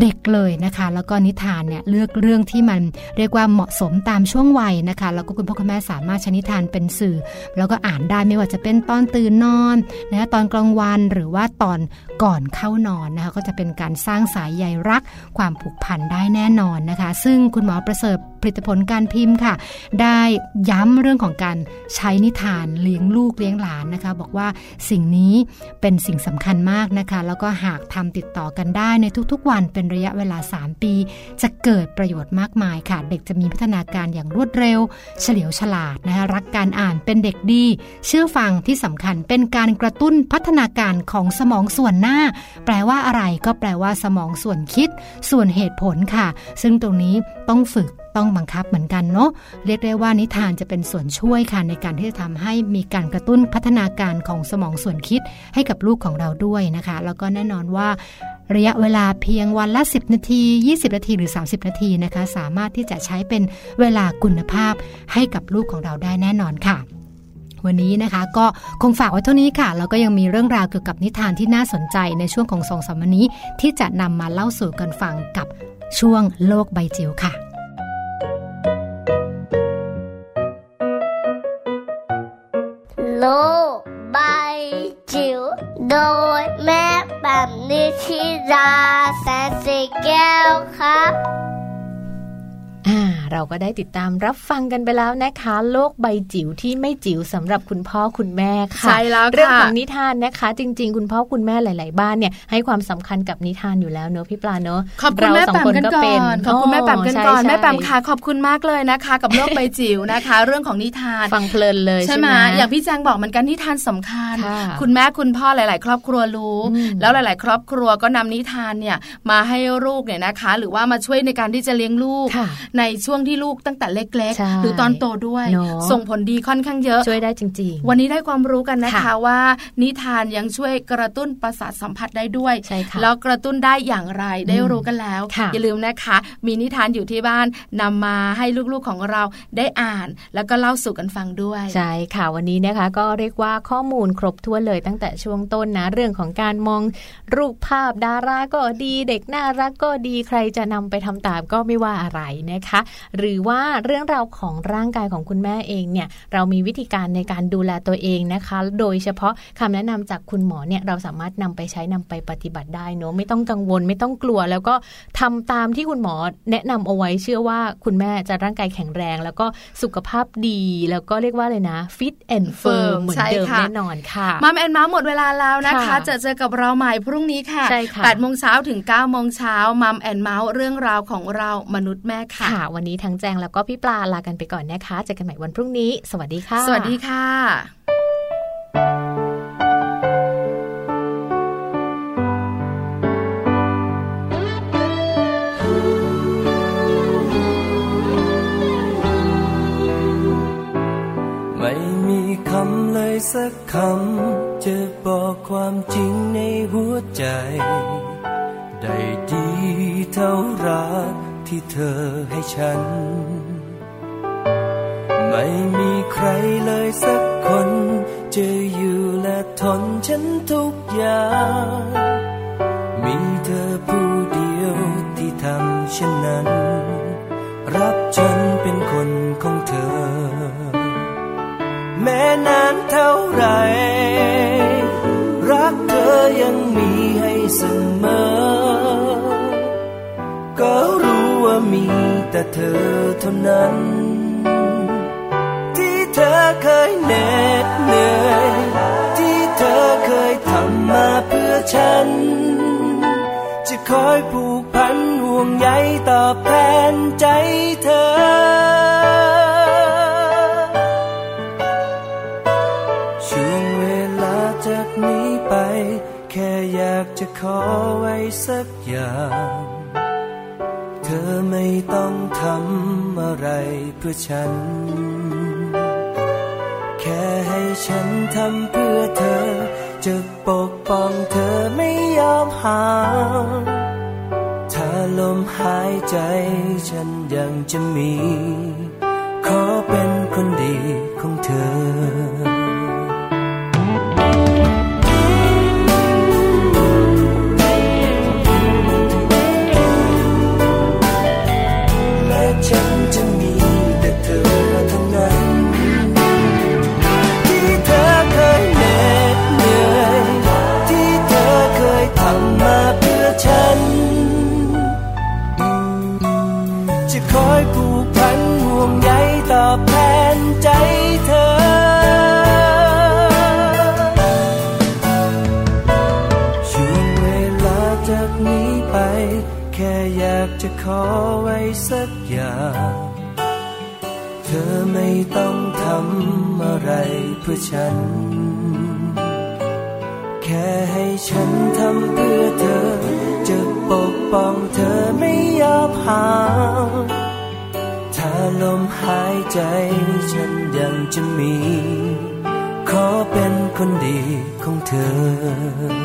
เด็กเลยนะคะ แล้วก็นิทานเนี่ยเลือกเรื่องที่มันเรียกว่าเหมาะสมตามช่วงวัยนะคะ แล้วก็คุณพ่อคุณแม่สามารถใช้นิทานเป็นสื่อ แล้วก็อ่านได้ไม่ว่าจะเป็นตอนตื่นนอนนะตอนกลางวันหรือว่าตอนก่อนเข้านอนนะคะ ก็จะเป็นการสร้างสายใยรักความผูกพันได้แน่นอนนะคะ ซึ่งคุณหมอประเสริฐ ผลิตผลการพิมพ์ค่ะ ได้ย้ำเรื่องของการใช้นิทานเลี้ยงลูกเลี้ยงหลานนะคะ บอกว่าสิ่งนี้เป็นสิ่งสำคัญมากนะคะ แล้วก็หากทำติดต่อกันได้ในทุกๆ วันเป็นระยะเวลา 3 ปี จะเกิดประโยชน์มากมายค่ะ เด็กจะมีพัฒนาการอย่างรวดเร็ว เฉลียวฉลาดนะคะรักการอ่านเป็นเด็กดี เชื่อฟังที่สำคัญเป็นการกระตุ้นพัฒนาการของสมองส่วนหน้า แปลว่าอะไรก็แปลว่าสมองส่วนคิด ส่วนเหตุผลค่ะ ซึ่งตรงนี้ต้องฝึก ต้องบังคับเหมือนกันเนาะเรียกได้ว่านิทานจะเป็นส่วนช่วยค่ะในการที่จะทำให้มีการกระตุ้นพัฒนาการของสมองส่วนคิดให้กับลูกของเราด้วยนะคะ แล้วก็แน่นอนว่าระยะเวลาเพียงวันละ 10 นาที 20 นาทีหรือ 30 นาทีนะคะ สามารถที่จะใช้เป็นเวลาคุณภาพให้กับลูกของเราได้แน่นอนค่ะวันนี้นะคะก็คงฝากไว้เท่านี้ค่ะ แล้วก็ยังมีเรื่องราวเกี่ยวกับนิทานที่น่าสนใจในช่วงของสองสามวันนี้ ที่จะนำมาเล่าสู่กันฟังกับช่วงโลกใบจิ๋วค่ะ โลกใบจิ๋วโดยแม่แเราก็ได้ติดตามรับฟังกันไปแล้วนะคะ โลกใบจิ๋วที่ไม่จิ๋วสำหรับคุณพ่อคุณแม่ค่ะใช่แล้วค่ะเรื่องของนิทานนะคะ จริง ๆ คุณพ่อคุณแม่หลาย ๆ บ้านเนี่ยให้ความสำคัญกับนิทานอยู่แล้วเนอะพี่ปลาเนอะขอบคุณแม่เราสองแปมคนกันก็ก่เป็อนนขอบคุณแม่แปมกันก่อนใช่แม่แปมใช่ค่ะขอบคุณมากเลยนะคะ กับโลกใบจิ๋วนะคะ เรื่องของนิทานฟังเพลินเลยใช่ใช่ไหไหมมอย่างพี่แจงบอกเหมือนกันนิทานสำคัญค่ะคุณแม่คุณพ่อหลาย ๆ ครอบครัวรู้อืมแล้วหลาย ๆ ครอบครัวก็นำนิทานเนี่ยมาให้ลูกเนี่ยนะคะ หรือว่ามาช่วยในการที่จะเลี้ยงลูกค่ะในช่วงที่ลูกตั้งแต่เล็กใช่ๆหรือตอนโตด้วยเนอะส่งผลดีค่อนข้างเยอะ ช่วยได้จริงวันนี้ได้ความรู้กันนะคะค่ะว่า นิทานยังช่วยกระตุ้นประสาทสัมผัสได้ด้วยใช่ค่ะแล้วกระตุ้นได้อย่างไรได้รู้กันแล้วค่ะอย่าลืมนะคะ มีนิทานอยู่ที่บ้านนำมาให้ลูกๆของเราได้อ่าน แล้วก็เล่าสู่กันฟังด้วย ใช่ค่ะวันนี้นะคะ ก็เรียกว่าข้อมูลครบถ้วนเลยตั้งแต่ช่วงต้นนะ เรื่องของการมองรูปภาพดาราก็ดีเด็กน่ารักก็ดีใครจะนำไปทำตามก็ไม่ว่าอะไรนะคะหรือว่าเรื่องราวของร่างกายของคุณแม่เองเนี่ยเรามีวิธีการในการดูแลตัวเองนะคะ โดยเฉพาะคำแนะนำจากคุณหมอเนี่ยเราสามารถนำไปใช้นำไปปฏิบัติได้เนอะไม่ต้องกังวลไม่ต้องกลัว แล้วก็ทำตามที่คุณหมอแนะนำเอาไว้เชื่อว่าคุณแม่จะร่างกายแข็งแรง แล้วก็สุขภาพดี แล้วก็เรียกว่าเลยนะ fit and firm เหมือนเดิมใช่ค่ะแน่นอนค่ะมัมแอนเมาส์หมดเวลาแล้วนะคะค่ะจะเจอกับเราใหม่พรุ่งนี้ค่ะใช่ค่ะ8โมงเช้าถึง9โมงเช้ามัมแอนเมาส์เรื่องราวของเรามนุษย์แม่ค่ะค่ะวันนี้ทั้งแจงแล้วก็พี่ปลาลากันไปก่อนนะคะเจอกันใหม่วันพรุ่งนี้ สวัสดีค่ะ สวัสดีค่ะ ไม่มีคำเลยสักคำจะบอกความจริงในหัวใจ ได้ดีเท่ารัก ที่เธอให้ฉัน ไม่มีใครเลยสักคน จะอยู่และทนฉันทุกอย่าง มีเธอผู้เดียวที่ทำเช่นนั้น รับฉันเป็นคนของเธอ แม้นานเท่าไหรรักเธอยังมีให้เสมอ ก็รู้ ว่ามีแต่เธอเท่านั้น ที่เธอเคยเหน็ดเหนื่อยที่เธอเคยทำมาเพื่อฉัน จะคอยผูกพันห่วงใยตอบแทนใจเธอ ช่วงเวลาจากนี้ไป แค่อยากจะขอไว้สักอย่าง เธอไม่ต้องทำอะไรเพื่อฉัน แค่ให้ฉันทำเพื่อเธอ จะปกป้องเธอไม่ยอมห่างถ้าลมหายใจฉันยังจะมี ขอเป็นคนดีของเธอ ขอไว้สักอย่าง เธอไม่ต้องทำอะไรเพื่อฉัน แค่ให้ฉันทำเพื่อเธอ จะปกป้องเธอไม่ยอมห่างถ้าลมหายใจฉันยังจะมี ขอเป็นคนดีของเธอ